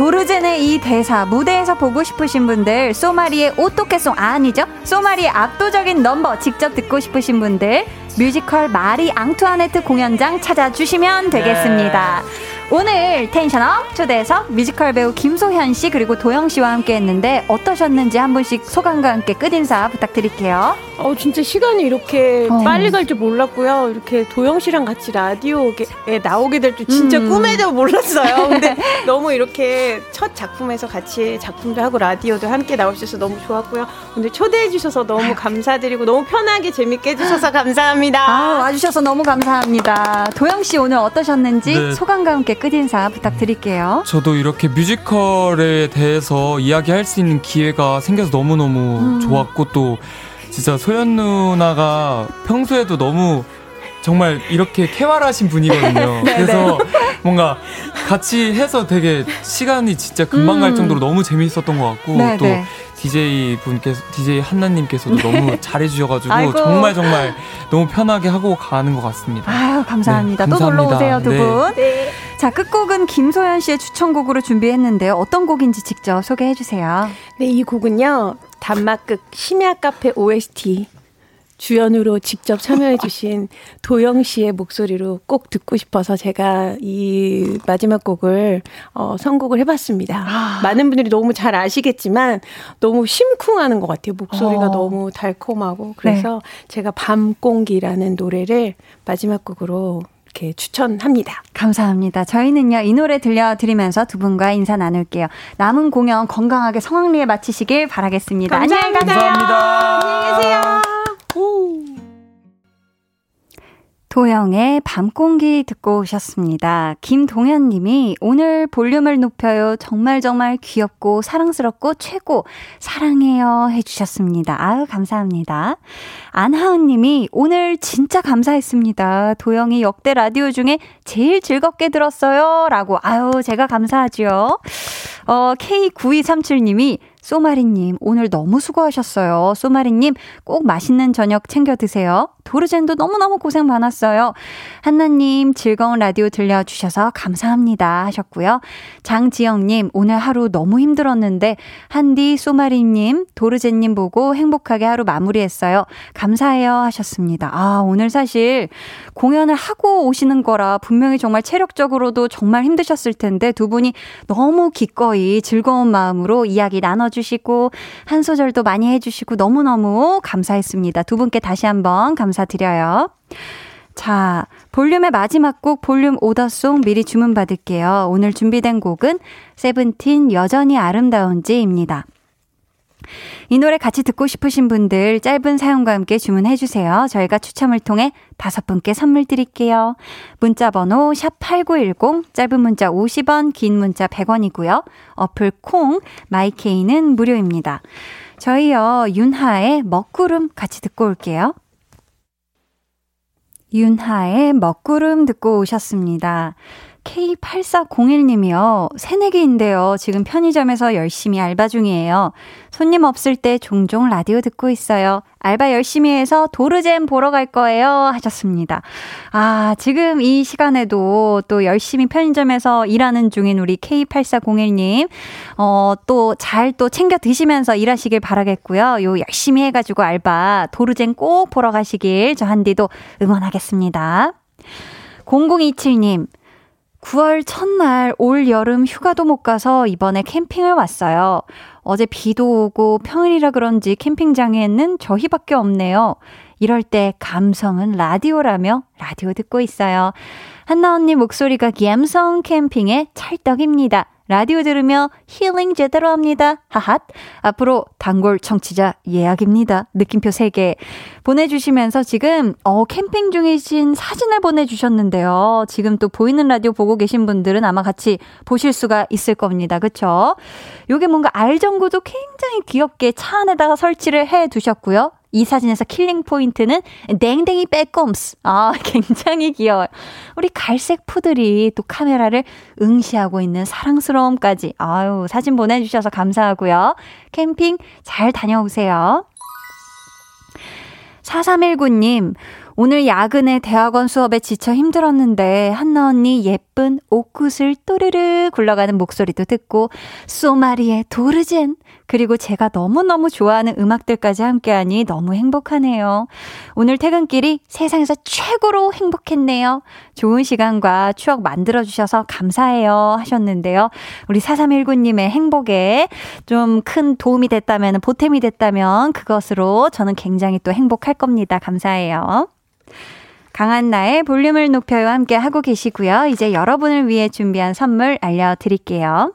페르젠의 이 대사 무대에서 보고 싶으신 분들 소마리의 오토케송 아, 아니죠? 소마리의 압도적인 넘버 직접 듣고 싶으신 분들 뮤지컬 마리 앙투아네트 공연장 찾아주시면 되겠습니다. 네. 오늘 tension up 초대석에서 뮤지컬 배우 김소현 씨 그리고 도영 씨와 함께 했는데 어떠셨는지 한 분씩 소감과 함께 끝인사 부탁드릴게요. 어 진짜 시간이 이렇게 어. 빨리 갈 줄 몰랐고요. 이렇게 도영 씨랑 같이 라디오에 나오게 될 줄 진짜 음. 꿈에도 몰랐어요. 근데 너무 이렇게 첫 작품에서 같이 작품도 하고 라디오도 함께 나올 수 있어서 너무 좋았고요. 오늘 초대해 주셔서 너무 감사드리고 너무 편하게 재밌게 해주셔서 감사합니다. 아, 와주셔서 너무 감사합니다. 도영 씨 오늘 어떠셨는지 네. 소감과 함께 끝인사 부탁드릴게요. 저도 이렇게 뮤지컬에 대해서 이야기할 수 있는 기회가 생겨서 너무너무 음. 좋았고 또 진짜 소연 누나가 평소에도 너무 정말 이렇게 쾌활하신 분이거든요. 네, 그래서 네. 뭔가 같이 해서 되게 시간이 진짜 금방 음. 갈 정도로 너무 재미있었던 것 같고 네, 또 네. DJ 분께서 DJ 한나님께서도 네. 너무 잘해주셔가지고 아이고. 정말 정말 너무 편하게 하고 가는 것 같습니다. 아유 감사합니다. 네, 감사합니다. 또 놀러 오세요 두 분. 네. 자 끝곡은 김소연 씨의 추천곡으로 준비했는데요. 어떤 곡인지 직접 소개해 주세요. 네, 이 곡은요 단막극 심야 카페 OST 주연으로 직접 참여해주신 도영 씨의 목소리로 꼭 듣고 싶어서 제가 이 마지막 곡을 어, 선곡을 해봤습니다. 아. 많은 분들이 너무 잘 아시겠지만 너무 심쿵하는 것 같아요. 목소리가 어. 너무 달콤하고 그래서 네. 제가 밤공기라는 노래를 마지막 곡으로 이렇게 추천합니다. 감사합니다. 저희는요, 이 노래 들려드리면서 두 분과 인사 나눌게요. 남은 공연 건강하게 성황리에 마치시길 바라겠습니다. 감사합니다. 안녕히 가세요. 감사합니다. 안녕히 계세요. 도영의 밤공기 듣고 오셨습니다. 김동현 님이 오늘 볼륨을 높여요. 정말 정말 귀엽고 사랑스럽고 최고 사랑해요 해주셨습니다. 아유, 감사합니다. 안하은 님이 오늘 진짜 감사했습니다. 도영이 역대 라디오 중에 제일 즐겁게 들었어요. 라고. 아유, 제가 감사하지요. 어, K9237 님이 소마리님, 오늘 너무 수고하셨어요. 소마리님, 꼭 맛있는 저녁 챙겨 드세요. 도르젠도 너무너무 고생 많았어요. 한나님, 즐거운 라디오 들려주셔서 감사합니다. 하셨고요. 장지영님, 오늘 하루 너무 힘들었는데, 한디, 소마리님, 도르젠님 보고 행복하게 하루 마무리했어요. 감사해요. 하셨습니다. 아, 오늘 사실 공연을 하고 오시는 거라 분명히 정말 체력적으로도 정말 힘드셨을 텐데, 두 분이 너무 기꺼이 즐거운 마음으로 이야기 나눠주 시고, 한 소절도 많이 해 주시고, 너무너무 감사했습니다. 두 분께 다시 한번 감사 감사드려요. 자, 볼륨의 마지막 곡 볼륨 오더송 미리 주문 받을게요. 오늘 준비된 곡은 세븐틴 여전히 아름다운지입니다. 이 노래 같이 듣고 싶으신 분들 짧은 사연과 함께 주문해 주세요. 저희가 추첨을 통해 다섯 분께 선물 드릴게요. 문자 번호 샵8910 짧은 문자 50원, 긴 문자 100원이고요. 어플 콩 마이케이는 무료입니다. 저희요 윤하의 먹구름 같이 듣고 올게요. 윤하의 먹구름 듣고 오셨습니다. K8401님이요. 새내기인데요. 지금 편의점에서 열심히 알바 중이에요. 손님 없을 때 종종 라디오 듣고 있어요. 알바 열심히 해서 도르잼 보러 갈 거예요. 하셨습니다. 아, 지금 이 시간에도 또 열심히 편의점에서 일하는 중인 우리 K8401님, 어, 또 잘 또 챙겨 드시면서 일하시길 바라겠고요. 요 열심히 해가지고 알바 도르잼 꼭 보러 가시길 저 한디도 응원하겠습니다. 0027님, 9월 첫날 올 여름 휴가도 못 가서 이번에 캠핑을 왔어요. 어제 비도 오고 평일이라 그런지 캠핑장에는 저희밖에 없네요. 이럴 때 감성은 라디오라며 라디오 듣고 있어요. 한나 언니 목소리가 감성 캠핑의 찰떡입니다. 라디오 들으며 힐링 제대로 합니다. 하핫. 앞으로 단골 청취자 예약입니다. 느낌표 3개 보내주시면서 지금, 어, 캠핑 중이신 사진을 보내주셨는데요. 지금 또 보이는 라디오 보고 계신 분들은 아마 같이 보실 수가 있을 겁니다. 그쵸? 요게 뭔가 알전구도 굉장히 귀엽게 차 안에다가 설치를 해 두셨고요. 이 사진에서 killing point는 댕댕이 빼꼼스. 아, 굉장히 귀여워요. 우리 갈색 푸들이 또 카메라를 응시하고 있는 사랑스러움까지. 아유, 사진 보내주셔서 감사하고요. 캠핑 잘 다녀오세요. 4319님, 오늘 야근에 대학원 수업에 지쳐 힘들었는데 한나 언니 예쁜 옷굿을 또르르 굴러가는 목소리도 듣고 소마리의 도르젠 그리고 제가 너무너무 좋아하는 음악들까지 함께하니 너무 행복하네요. 오늘 퇴근길이 세상에서 최고로 행복했네요. 좋은 시간과 추억 만들어주셔서 감사해요. 하셨는데요. 우리 4319님의 행복에 좀 큰 도움이 됐다면, 보탬이 됐다면 그것으로 저는 굉장히 또 행복할 겁니다. 감사해요. 강한 나의 볼륨을 높여요 함께 하고 계시고요. 이제 여러분을 위해 준비한 선물 알려드릴게요.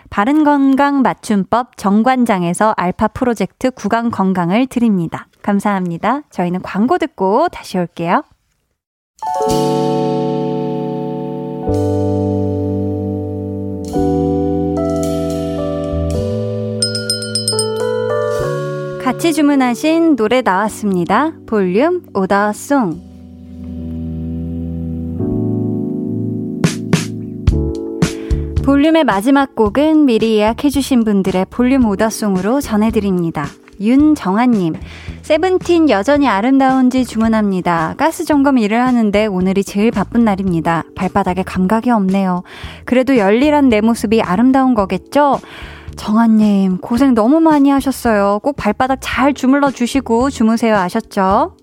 바른건강 맞춤법 정관장에서 알파 프로젝트 구강 건강을 드립니다. 감사합니다. 저희는 광고 듣고 다시 올게요. 같이 주문하신 노래 나왔습니다. 볼륨 오더송. 볼륨의 마지막 곡은 미리 예약해주신 분들의 볼륨 오더송으로 전해드립니다. 윤정한님, 세븐틴 여전히 아름다운지 주문합니다. 가스 점검 일을 하는데 오늘이 제일 바쁜 날입니다. 발바닥에 감각이 없네요. 그래도 열일한 내 모습이 아름다운 거겠죠? 정한님, 고생 너무 많이 하셨어요. 꼭 발바닥 잘 주물러 주시고 주무세요. 아셨죠?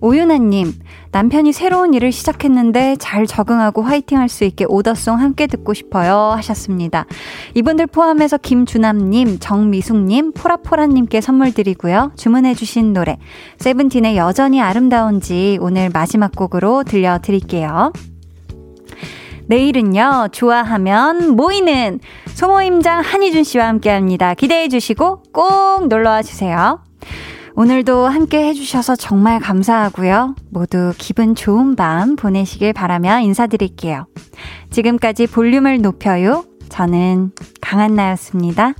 오윤아님, 남편이 새로운 일을 시작했는데 잘 적응하고 화이팅 할 수 있게 오더송 함께 듣고 싶어요. 하셨습니다. 이분들 포함해서 김주남님, 정미숙님, 포라포라님께 선물 드리고요. 주문해주신 노래, 세븐틴의 여전히 아름다운지 오늘 마지막 곡으로 들려드릴게요. 내일은요, 좋아하면 모이는 소모임장 한희준 씨와 함께 합니다. 기대해 주시고 꼭 놀러와 주세요. 오늘도 함께 해주셔서 정말 감사하고요. 모두 기분 좋은 밤 보내시길 바라며 인사드릴게요. 지금까지 볼륨을 높여요. 저는 강한나였습니다.